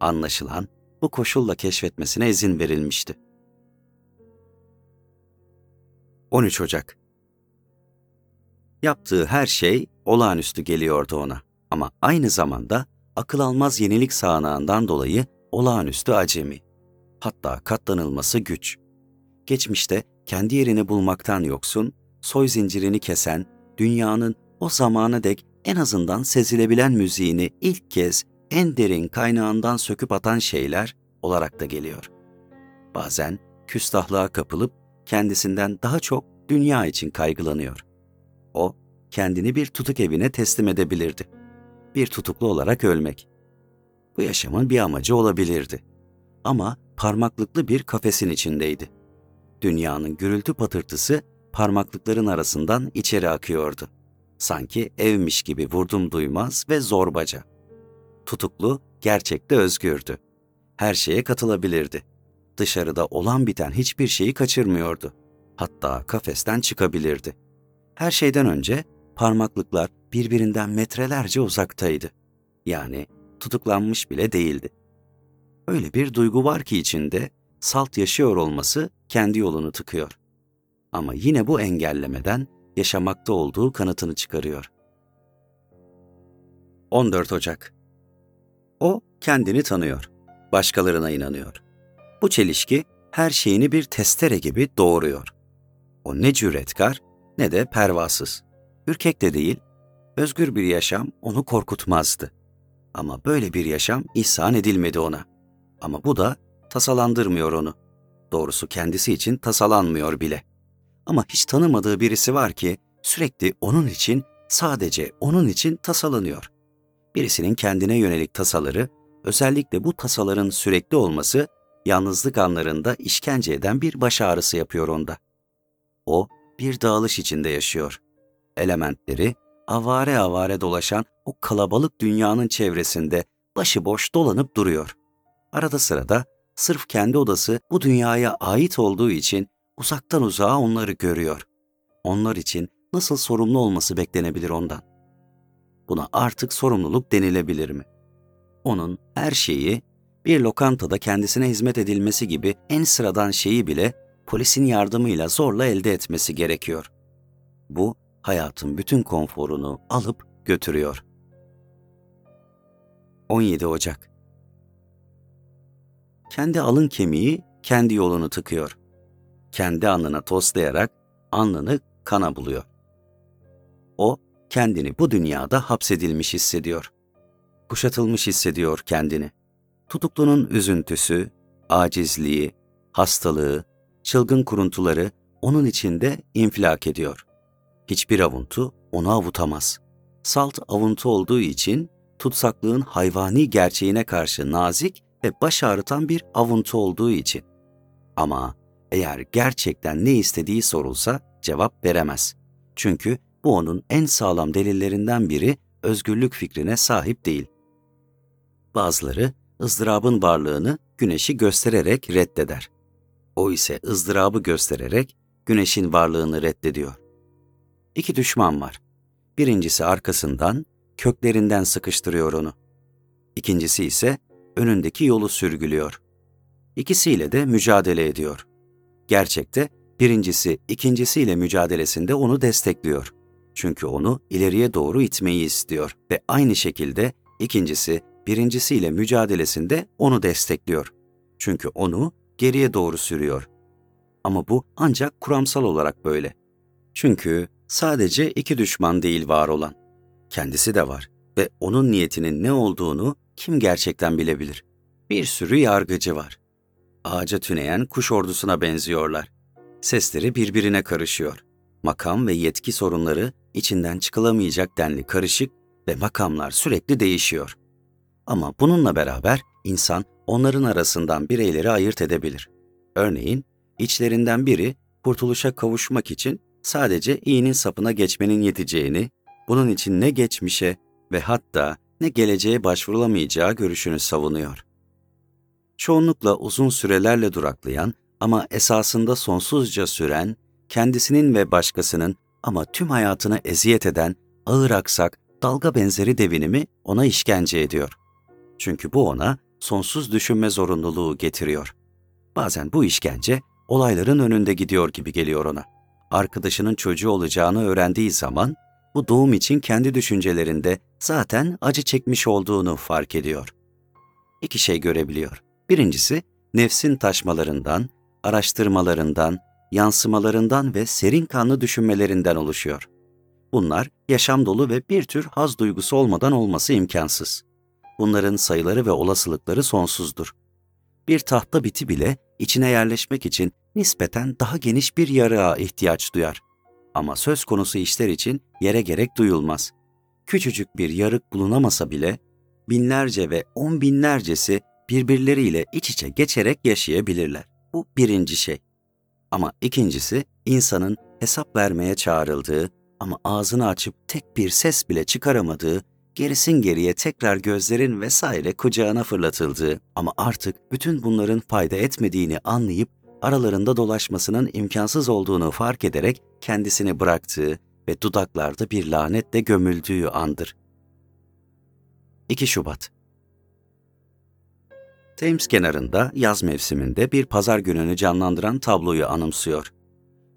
Anlaşılan bu koşulla keşfetmesine izin verilmişti. 13 Ocak Yaptığı her şey olağanüstü geliyordu ona. Ama aynı zamanda akıl almaz yenilik sağanağından dolayı olağanüstü acemi. Hatta katlanılması güç. Geçmişte kendi yerini bulmaktan yoksun, soy zincirini kesen, dünyanın o zamana dek en azından sezilebilen müziğini ilk kez en derin kaynağından söküp atan şeyler olarak da geliyor. Bazen küstahlığa kapılıp kendisinden daha çok dünya için kaygılanıyor. O, kendini bir tutuk evine teslim edebilirdi. Bir tutuklu olarak ölmek. Bu yaşamın bir amacı olabilirdi. Ama parmaklıklı bir kafesin içindeydi. Dünyanın gürültü patırtısı parmaklıkların arasından içeri akıyordu. Sanki evmiş gibi vurdum duymaz ve zorbaca. Tutuklu gerçekte özgürdü. Her şeye katılabilirdi. Dışarıda olan biten hiçbir şeyi kaçırmıyordu. Hatta kafesten çıkabilirdi. Her şeyden önce parmaklıklar birbirinden metrelerce uzaktaydı. Yani tutuklanmış bile değildi. Öyle bir duygu var ki içinde salt yaşıyor olması kendi yolunu tıkıyor. Ama yine bu engellemeden yaşamakta olduğu kanıtını çıkarıyor. 14 Ocak O kendini tanıyor, başkalarına inanıyor. Bu çelişki her şeyini bir testere gibi doğuruyor. O ne cüretkar ne de pervasız. Ürkek de değil, özgür bir yaşam onu korkutmazdı. Ama böyle bir yaşam ihsan edilmedi ona. Ama bu da tasalandırmıyor onu. Doğrusu kendisi için tasalanmıyor bile. Ama hiç tanımadığı birisi var ki sürekli onun için, sadece onun için tasalanıyor. Birisinin kendine yönelik tasaları, özellikle bu tasaların sürekli olması, yalnızlık anlarında işkence eden bir baş ağrısı yapıyor onda. O, bir dağılış içinde yaşıyor elementleri avare avare dolaşan o kalabalık dünyanın çevresinde başıboş dolanıp duruyor. Arada sırada sırf kendi odası bu dünyaya ait olduğu için uzaktan uzağa onları görüyor. Onlar için nasıl sorumlu olması beklenebilir ondan? Buna artık sorumluluk denilebilir mi? Onun her şeyi bir lokantada kendisine hizmet edilmesi gibi en sıradan şeyi bile polisin yardımıyla zorla elde etmesi gerekiyor. Bu hayatın bütün konforunu alıp götürüyor. 17 Ocak Kendi alın kemiği kendi yolunu tıkıyor. Kendi alnına toslayarak alnını kana buluyor. O kendini bu dünyada hapsedilmiş hissediyor. Kuşatılmış hissediyor kendini. Tutuklunun üzüntüsü, acizliği, hastalığı, çılgın kuruntuları onun içinde infilak ediyor. Hiçbir avuntu onu avutamaz. Salt avuntu olduğu için tutsaklığın hayvani gerçeğine karşı nazik ve baş ağrıtan bir avuntu olduğu için. Ama eğer gerçekten ne istediği sorulsa cevap veremez. Çünkü bu onun en sağlam delillerinden biri özgürlük fikrine sahip değil. Bazıları ızdırabın varlığını güneşi göstererek reddeder. O ise ızdırabı göstererek güneşin varlığını reddediyor. İki düşman var. Birincisi arkasından, köklerinden sıkıştırıyor onu. İkincisi ise önündeki yolu sürgülüyor. İkisiyle de mücadele ediyor. Gerçekte birincisi ikincisiyle mücadelesinde onu destekliyor. Çünkü onu ileriye doğru itmeyi istiyor ve aynı şekilde ikincisi birincisiyle mücadelesinde onu destekliyor. Çünkü onu geriye doğru sürüyor. Ama bu ancak kuramsal olarak böyle. Çünkü sadece iki düşman değil var olan. Kendisi de var ve onun niyetinin ne olduğunu kim gerçekten bilebilir? Bir sürü yargıcı var. Ağaca tüneyen kuş ordusuna benziyorlar. Sesleri birbirine karışıyor. Makam ve yetki sorunları içinden çıkılamayacak denli karışık ve makamlar sürekli değişiyor. Ama bununla beraber insan onların arasından bireyleri ayırt edebilir. Örneğin içlerinden biri kurtuluşa kavuşmak için sadece iyinin sapına geçmenin yeteceğini, bunun için ne geçmişe ve hatta ne geleceğe başvurulamayacağı görüşünü savunuyor. Çoğunlukla uzun sürelerle duraklayan ama esasında sonsuzca süren, kendisinin ve başkasının ama tüm hayatını eziyet eden ağır aksak, dalga benzeri devinimi ona işkence ediyor. Çünkü bu ona sonsuz düşünme zorunluluğu getiriyor. Bazen bu işkence olayların önünde gidiyor gibi geliyor ona. Arkadaşının çocuğu olacağını öğrendiği zaman bu doğum için kendi düşüncelerinde zaten acı çekmiş olduğunu fark ediyor. İki şey görebiliyor. Birincisi, nefsin taşmalarından, araştırmalarından, yansımalarından ve serin kanlı düşünmelerinden oluşuyor. Bunlar yaşam dolu ve bir tür haz duygusu olmadan olması imkansız. Bunların sayıları ve olasılıkları sonsuzdur. Bir tahta biti bile içine yerleşmek için nispeten daha geniş bir yarığa ihtiyaç duyar. Ama söz konusu işler için yere gerek duyulmaz. Küçücük bir yarık bulunamasa bile binlerce ve on binlercesi birbirleriyle iç içe geçerek yaşayabilirler. Bu birinci şey. Ama ikincisi insanın hesap vermeye çağrıldığı ama ağzını açıp tek bir ses bile çıkaramadığı, gerisin geriye tekrar gözlerin vesaire kucağına fırlatıldığı ama artık bütün bunların fayda etmediğini anlayıp aralarında dolaşmasının imkansız olduğunu fark ederek kendisini bıraktığı ve dudaklarda bir lanetle gömüldüğü andır. 2 Şubat Thames kenarında yaz mevsiminde bir pazar gününü canlandıran tabloyu anımsıyor.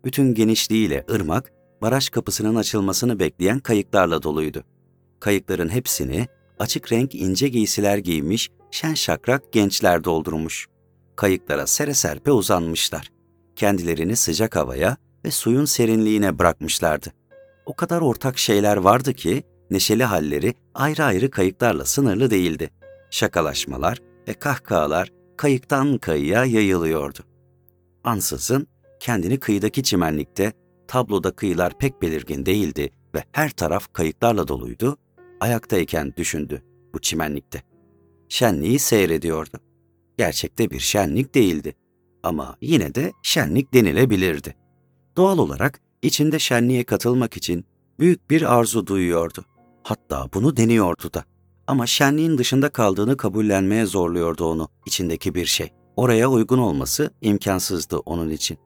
Bütün genişliğiyle ırmak, baraj kapısının açılmasını bekleyen kayıklarla doluydu. Kayıkların hepsini açık renk ince giysiler giymiş, şen şakrak gençler doldurmuş. Kayıklara sere serpe uzanmışlar. Kendilerini sıcak havaya ve suyun serinliğine bırakmışlardı. O kadar ortak şeyler vardı ki neşeli halleri ayrı ayrı kayıklarla sınırlı değildi. Şakalaşmalar ve kahkahalar kayıktan kayıya yayılıyordu. Ansızın kendini kıyıdaki çimenlikte, tabloda kıyılar pek belirgin değildi ve her taraf kayıklarla doluydu, ayaktayken düşündü bu çimenlikte. Şenliği seyrediyordu. Gerçekte bir şenlik değildi ama yine de şenlik denilebilirdi. Doğal olarak içinde şenliğe katılmak için büyük bir arzu duyuyordu. Hatta bunu deniyordu da. Ama şenliğin dışında kaldığını kabullenmeye zorluyordu onu içindeki bir şey. Oraya uygun olması imkansızdı onun için.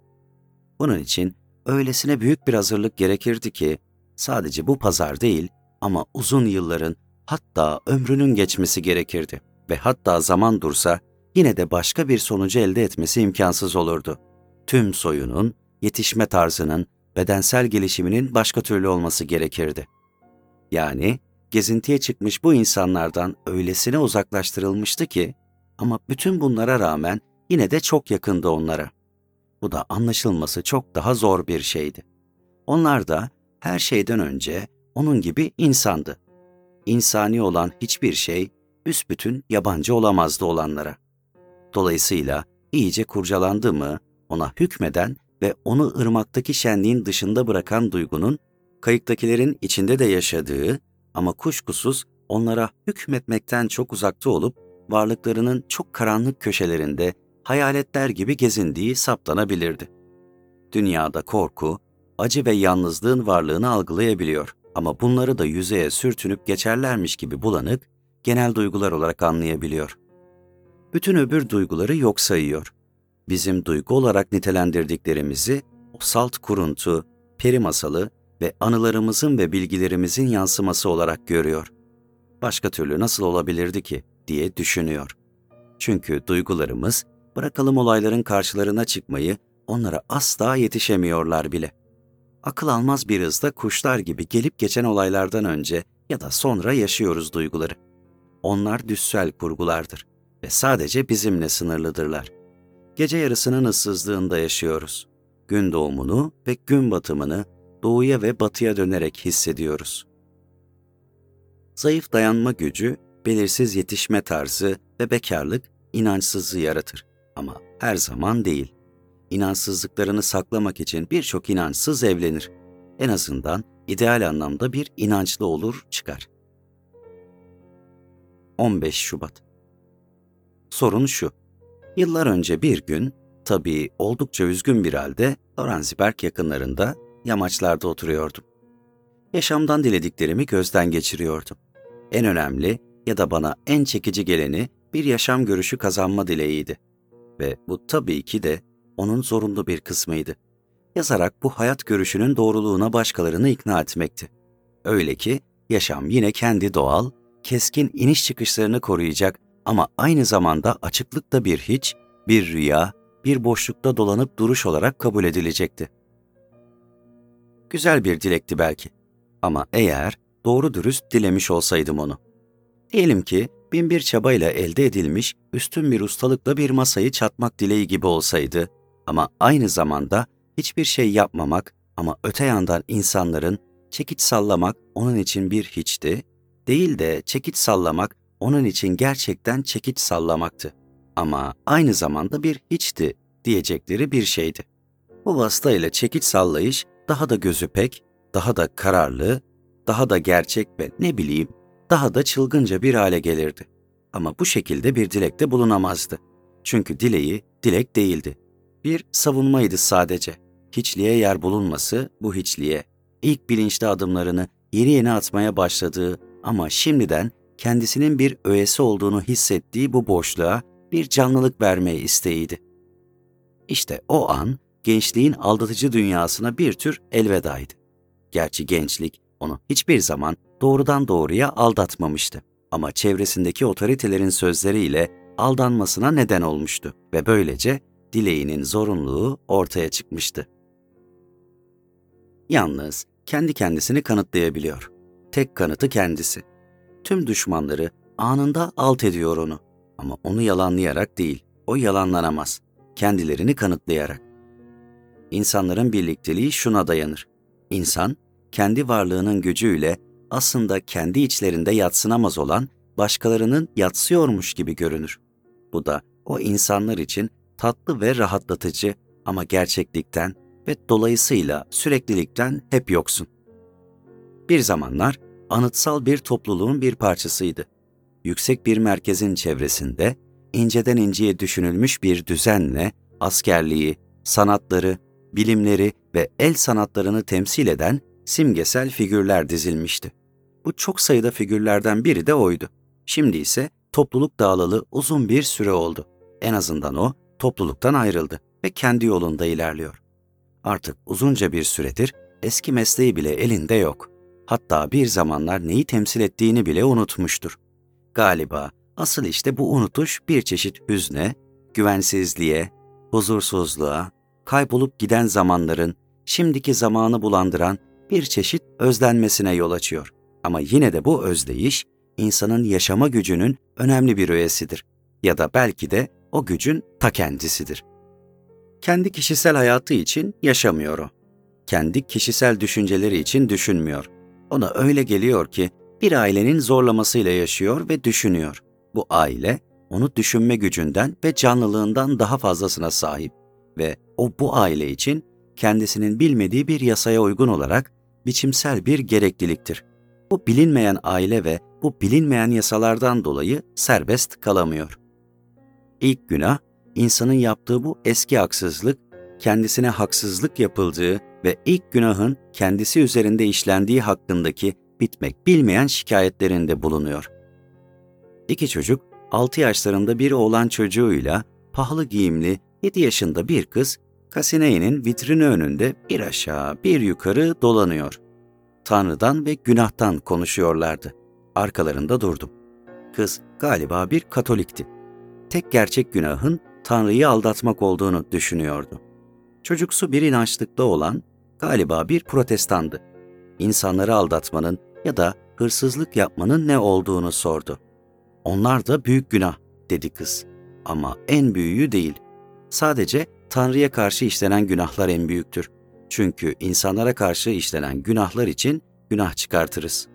Bunun için öylesine büyük bir hazırlık gerekirdi ki sadece bu pazar değil ama uzun yılların hatta ömrünün geçmesi gerekirdi ve hatta zaman dursa yine de başka bir sonucu elde etmesi imkansız olurdu. Tüm soyunun, yetişme tarzının, bedensel gelişiminin başka türlü olması gerekirdi. Yani gezintiye çıkmış bu insanlardan öylesine uzaklaştırılmıştı ki ama bütün bunlara rağmen yine de çok yakındı onlara. Bu da anlaşılması çok daha zor bir şeydi. Onlar da her şeyden önce onun gibi insandı. İnsani olan hiçbir şey büsbütün yabancı olamazdı olanlara. Dolayısıyla iyice kurcalandı mı ona hükmeden ve onu ırmaktaki şenliğin dışında bırakan duygunun kayıktakilerin içinde de yaşadığı ama kuşkusuz onlara hükmetmekten çok uzakta olup varlıklarının çok karanlık köşelerinde hayaletler gibi gezindiği saptanabilirdi. Dünyada korku, acı ve yalnızlığın varlığını algılayabiliyor ama bunları da yüzeye sürtünüp geçerlermiş gibi bulanık, genel duygular olarak anlayabiliyor. Bütün öbür duyguları yok sayıyor. Bizim duygu olarak nitelendirdiklerimizi o salt kuruntu, peri masalı ve anılarımızın ve bilgilerimizin yansıması olarak görüyor. Başka türlü nasıl olabilirdi ki diye düşünüyor. Çünkü duygularımız bırakalım olayların karşılarına çıkmayı onlara asla yetişemiyorlar bile. Akıl almaz bir hızda kuşlar gibi gelip geçen olaylardan önce ya da sonra yaşıyoruz duyguları. Onlar düssel kurgulardır ve sadece bizimle sınırlıdırlar. Gece yarısının ıssızlığında yaşıyoruz. Gün doğumunu ve gün batımını doğuya ve batıya dönerek hissediyoruz. Zayıf dayanma gücü, belirsiz yetişme tarzı ve bekarlık inançsızlığı yaratır. Ama her zaman değil. İnançsızlıklarını saklamak için birçok inançsız evlenir. En azından ideal anlamda bir inançlı olur çıkar. 15 Şubat Sorun şu. Yıllar önce bir gün, tabii oldukça üzgün bir halde Oranziberg yakınlarında yamaçlarda oturuyordum. Yaşamdan dilediklerimi gözden geçiriyordum. En önemli ya da bana en çekici geleni bir yaşam görüşü kazanma dileğiydi. Ve bu tabii ki de onun zorunlu bir kısmıydı. Yazarak bu hayat görüşünün doğruluğuna başkalarını ikna etmekti. Öyle ki yaşam yine kendi doğal, keskin iniş çıkışlarını koruyacak ama aynı zamanda açıklıkta bir hiç, bir rüya, bir boşlukta dolanıp duruş olarak kabul edilecekti. Güzel bir dilekti belki. Ama eğer doğru dürüst dilemiş olsaydım onu. Diyelim ki bin bir çabayla elde edilmiş üstün bir ustalıkla bir masayı çatmak dileği gibi olsaydı ama aynı zamanda hiçbir şey yapmamak ama öte yandan insanların çekiç sallamak onun için bir hiçti, değil de çekiç sallamak onun için gerçekten çekiç sallamaktı. Ama aynı zamanda bir hiçti diyecekleri bir şeydi. Bu vasıtayla çekiç sallayış daha da gözü pek, daha da kararlı, daha da gerçek ve ne bileyim, daha da çılgınca bir hale gelirdi. Ama bu şekilde bir dilekte bulunamazdı. Çünkü dileği dilek değildi. Bir savunmaydı sadece. Hiçliğe yer bulunması bu hiçliğe. İlk bilinçli adımlarını yeni yeni atmaya başladığı ama şimdiden kendisinin bir öğesi olduğunu hissettiği bu boşluğa bir canlılık vermeye isteğiydi. İşte o an gençliğin aldatıcı dünyasına bir tür elvedaydı. Gerçi gençlik onu hiçbir zaman doğrudan doğruya aldatmamıştı. Ama çevresindeki otoritelerin sözleriyle aldanmasına neden olmuştu ve böylece dileğinin zorunluluğu ortaya çıkmıştı. Yalnız kendi kendisini kanıtlayabiliyor. Tek kanıtı kendisi. Tüm düşmanları anında alt ediyor onu. Ama onu yalanlayarak değil, o yalanlanamaz. Kendilerini kanıtlayarak. İnsanların birlikteliği şuna dayanır. İnsan, kendi varlığının gücüyle aslında kendi içlerinde yatsınamaz olan başkalarının yatsıyormuş gibi görünür. Bu da o insanlar için tatlı ve rahatlatıcı ama gerçeklikten ve dolayısıyla süreklilikten hep yoksun. Bir zamanlar anıtsal bir topluluğun bir parçasıydı. Yüksek bir merkezin çevresinde inceden inceye düşünülmüş bir düzenle askerliği, sanatları, bilimleri ve el sanatlarını temsil eden simgesel figürler dizilmişti. Bu çok sayıda figürlerden biri de oydu. Şimdi ise topluluk dağılalı uzun bir süre oldu. En azından o topluluktan ayrıldı ve kendi yolunda ilerliyor. Artık uzunca bir süredir eski mesleği bile elinde yok. Hatta bir zamanlar neyi temsil ettiğini bile unutmuştur. Galiba asıl işte bu unutuş bir çeşit hüzne, güvensizliğe, huzursuzluğa, kaybolup giden zamanların şimdiki zamanı bulandıran bir çeşit özlenmesine yol açıyor. Ama yine de bu özdeyiş insanın yaşama gücünün önemli bir öğesidir. Ya da belki de o gücün ta kendisidir. Kendi kişisel hayatı için yaşamıyor o. Kendi kişisel düşünceleri için düşünmüyor. Ona öyle geliyor ki bir ailenin zorlamasıyla yaşıyor ve düşünüyor. Bu aile onu düşünme gücünden ve canlılığından daha fazlasına sahip ve o bu aile için kendisinin bilmediği bir yasaya uygun olarak biçimsel bir gerekliliktir. Bu bilinmeyen aile ve bu bilinmeyen yasalardan dolayı serbest kalamıyor. İlk günah, insanın yaptığı bu eski haksızlık, kendisine haksızlık yapıldığı ve ilk günahın kendisi üzerinde işlendiği hakkındaki bitmek bilmeyen şikayetlerinde bulunuyor. İki çocuk, 6 yaşlarında bir oğlan çocuğuyla pahalı giyimli 7 yaşında bir kız Kasine'nin vitrini önünde bir aşağı bir yukarı dolanıyor. Tanrı'dan ve günahtan konuşuyorlardı. Arkalarında durdum. Kız galiba bir Katolikti. Tek gerçek günahın Tanrı'yı aldatmak olduğunu düşünüyordu. Çocuksu bir inançlıkta olan galiba bir protestandı. İnsanları aldatmanın ya da hırsızlık yapmanın ne olduğunu sordu. Onlar da büyük günah, dedi kız. Ama en büyüğü değil. Sadece Tanrı'ya karşı işlenen günahlar en büyüktür. Çünkü insanlara karşı işlenen günahlar için günah çıkartırız.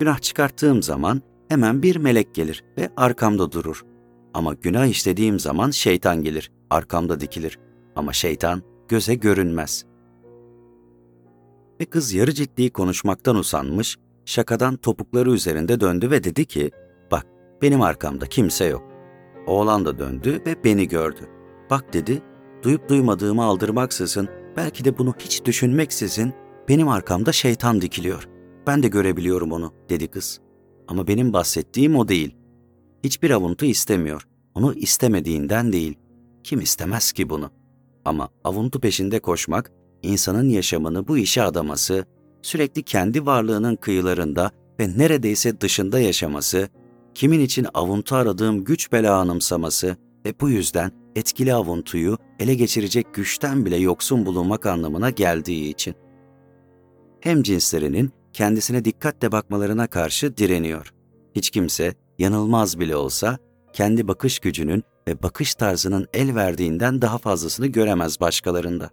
Günah çıkarttığım zaman hemen bir melek gelir ve arkamda durur. Ama günah işlediğim zaman şeytan gelir, arkamda dikilir. Ama şeytan göze görünmez. Ve kız yarı ciddi konuşmaktan usanmış, şakadan topukları üzerinde döndü ve dedi ki, bak benim arkamda kimse yok. Oğlan da döndü ve beni gördü. Bak dedi, duyup duymadığımı aldırmaksızın, belki de bunu hiç düşünmeksizin benim arkamda şeytan dikiliyor. Ben de görebiliyorum onu, dedi kız. Ama benim bahsettiğim o değil. Hiçbir avuntu istemiyor. Onu istemediğinden değil. Kim istemez ki bunu? Ama avuntu peşinde koşmak, insanın yaşamını bu işe adaması, sürekli kendi varlığının kıyılarında ve neredeyse dışında yaşaması, kimin için avuntu aradığım güç bela anımsaması ve bu yüzden etkili avuntuyu ele geçirecek güçten bile yoksun bulunmak anlamına geldiği için. Hem cinslerinin kendisine dikkatle bakmalarına karşı direniyor. Hiç kimse, yanılmaz bile olsa, kendi bakış gücünün ve bakış tarzının el verdiğinden daha fazlasını göremez başkalarında.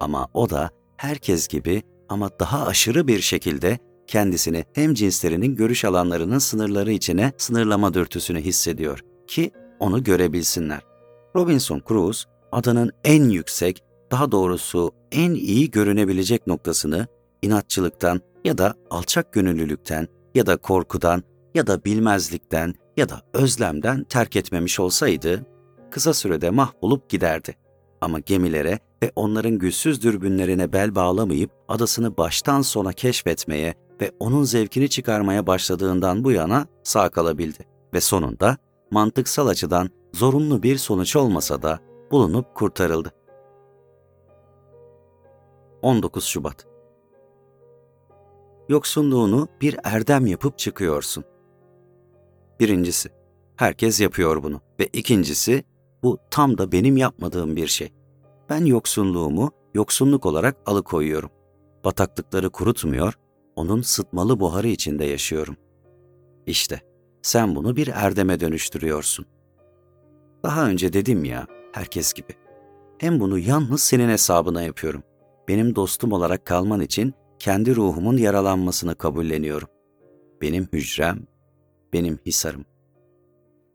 Ama o da herkes gibi ama daha aşırı bir şekilde kendisini hem cinslerinin görüş alanlarının sınırları içine sınırlama dürtüsünü hissediyor ki onu görebilsinler. Robinson Crusoe adanın en yüksek, daha doğrusu en iyi görünebilecek noktasını inatçılıktan ya da alçak gönüllülükten ya da korkudan ya da bilmezlikten ya da özlemden terk etmemiş olsaydı kısa sürede mahvolup giderdi. Ama gemilere ve onların güçsüz dürbünlerine bel bağlamayıp adasını baştan sona keşfetmeye ve onun zevkini çıkarmaya başladığından bu yana sağ kalabildi. Ve sonunda mantıksal açıdan zorunlu bir sonuç olmasa da bulunup kurtarıldı. 19 Şubat Yoksunluğunu bir erdem yapıp çıkıyorsun. Birincisi, herkes yapıyor bunu. Ve ikincisi, bu tam da benim yapmadığım bir şey. Ben yoksunluğumu yoksunluk olarak alıkoyuyorum. Bataklıkları kurutmuyor, onun sıtmalı buharı içinde yaşıyorum. İşte sen bunu bir erdeme dönüştürüyorsun. Daha önce dedim ya, herkes gibi. Hem bunu yalnız senin hesabına yapıyorum. Benim dostum olarak kalman için kendi ruhumun yaralanmasını kabulleniyorum. Benim hücrem, benim hisarım.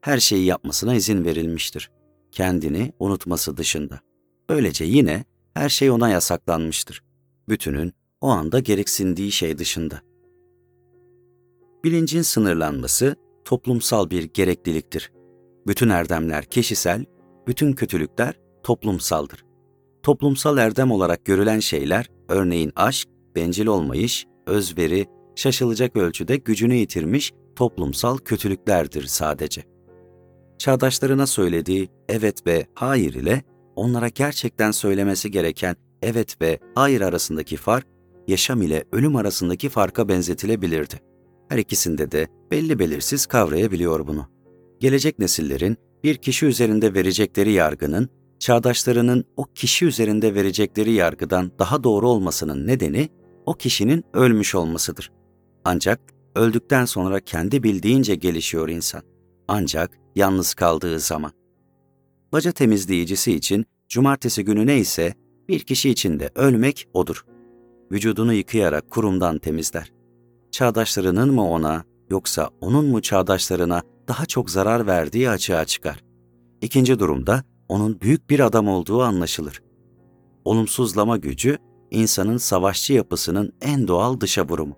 Her şeyi yapmasına izin verilmiştir. Kendini unutması dışında. Böylece yine her şey ona yasaklanmıştır. Bütünün o anda gereksindiği şey dışında. Bilincin sınırlanması toplumsal bir gerekliliktir. Bütün erdemler kişisel, bütün kötülükler toplumsaldır. Toplumsal erdem olarak görülen şeyler, örneğin aşk, bencil olmayış, özveri, şaşılacak ölçüde gücünü yitirmiş toplumsal kötülüklerdir sadece. Çağdaşlarına söylediği evet ve hayır ile onlara gerçekten söylemesi gereken evet ve hayır arasındaki fark, yaşam ile ölüm arasındaki farka benzetilebilirdi. Her ikisinde de belli belirsiz kavrayabiliyor bunu. Gelecek nesillerin bir kişi üzerinde verecekleri yargının, çağdaşlarının o kişi üzerinde verecekleri yargıdan daha doğru olmasının nedeni o kişinin ölmüş olmasıdır. Ancak öldükten sonra kendi bildiğince gelişiyor insan. Ancak yalnız kaldığı zaman. Baca temizleyicisi için cumartesi günü neyse bir kişi için de ölmek odur. Vücudunu yıkayarak kurumdan temizler. Çağdaşlarının mı ona yoksa onun mu çağdaşlarına daha çok zarar verdiği açığa çıkar. İkinci durumda onun büyük bir adam olduğu anlaşılır. Olumsuzlama gücü insanın savaşçı yapısının en doğal dışa vurumu.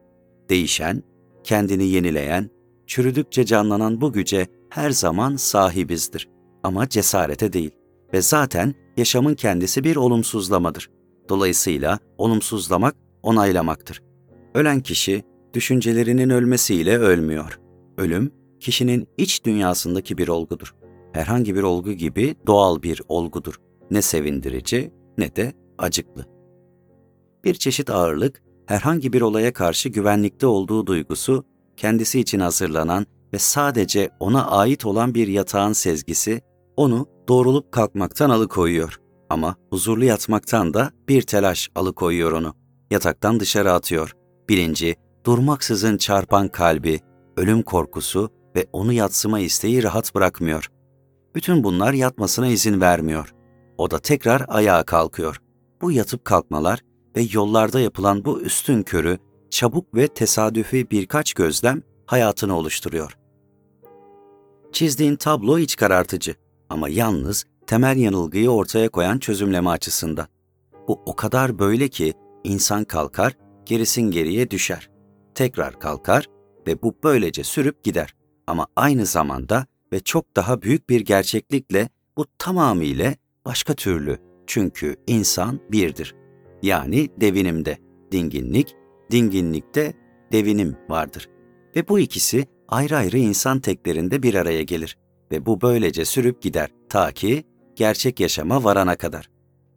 Değişen, kendini yenileyen, çürüdükçe canlanan bu güce her zaman sahibizdir. Ama cesarete değil. Ve zaten yaşamın kendisi bir olumsuzlamadır. Dolayısıyla olumsuzlamak onaylamaktır. Ölen kişi düşüncelerinin ölmesiyle ölmüyor. Ölüm, kişinin iç dünyasındaki bir olgudur. Herhangi bir olgu gibi doğal bir olgudur. Ne sevindirici ne de acıklı. Bir çeşit ağırlık, herhangi bir olaya karşı güvenlikte olduğu duygusu, kendisi için hazırlanan ve sadece ona ait olan bir yatağın sezgisi, onu doğrulup kalkmaktan alıkoyuyor. Ama huzurlu yatmaktan da bir telaş alıkoyuyor onu. Yataktan dışarı atıyor. Bilinci, durmaksızın çarpan kalbi, ölüm korkusu ve onu yatsıma isteği rahat bırakmıyor. Bütün bunlar yatmasına izin vermiyor. O da tekrar ayağa kalkıyor. Bu yatıp kalkmalar ve yollarda yapılan bu üstün körü, çabuk ve tesadüfi birkaç gözlem hayatını oluşturuyor. Çizdiğin tablo iç karartıcı ama yalnız temel yanılgıyı ortaya koyan çözümleme açısından. Bu o kadar böyle ki insan kalkar, gerisin geriye düşer. Tekrar kalkar ve bu böylece sürüp gider. Ama aynı zamanda ve çok daha büyük bir gerçeklikle bu tamamıyla başka türlü. Çünkü insan birdir. Yani devinimde dinginlik, dinginlikte devinim vardır. Ve bu ikisi ayrı ayrı insan teklerinde bir araya gelir ve bu böylece sürüp gider ta ki gerçek yaşama varana kadar.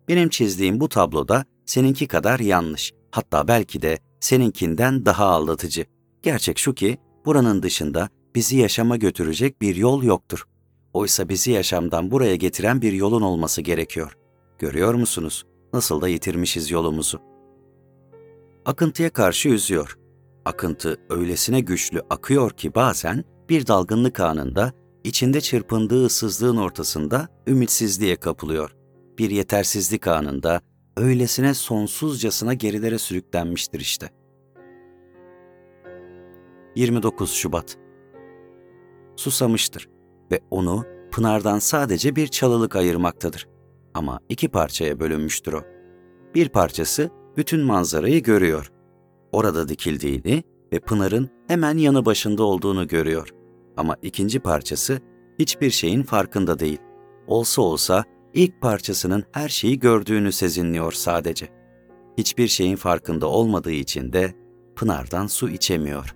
Benim çizdiğim bu tabloda seninki kadar yanlış, hatta belki de seninkinden daha aldatıcı. Gerçek şu ki buranın dışında bizi yaşama götürecek bir yol yoktur. Oysa bizi yaşamdan buraya getiren bir yolun olması gerekiyor. Görüyor musunuz? Nasıl da yitirmişiz yolumuzu. Akıntıya karşı yüzüyor. Akıntı öylesine güçlü akıyor ki bazen bir dalgınlık anında içinde çırpındığı ıssızlığın ortasında ümitsizliğe kapılıyor. Bir yetersizlik anında öylesine sonsuzcasına gerilere sürüklenmiştir işte. 29 Şubat Susamıştır ve onu Pınar'dan sadece bir çalılık ayırmaktadır. Ama iki parçaya bölünmüştür o. Bir parçası bütün manzarayı görüyor. Orada dikildiğini ve Pınar'ın hemen yanı başında olduğunu görüyor. Ama ikinci parçası hiçbir şeyin farkında değil. Olsa olsa ilk parçasının her şeyi gördüğünü sezinliyor sadece. Hiçbir şeyin farkında olmadığı için de Pınar'dan su içemiyor.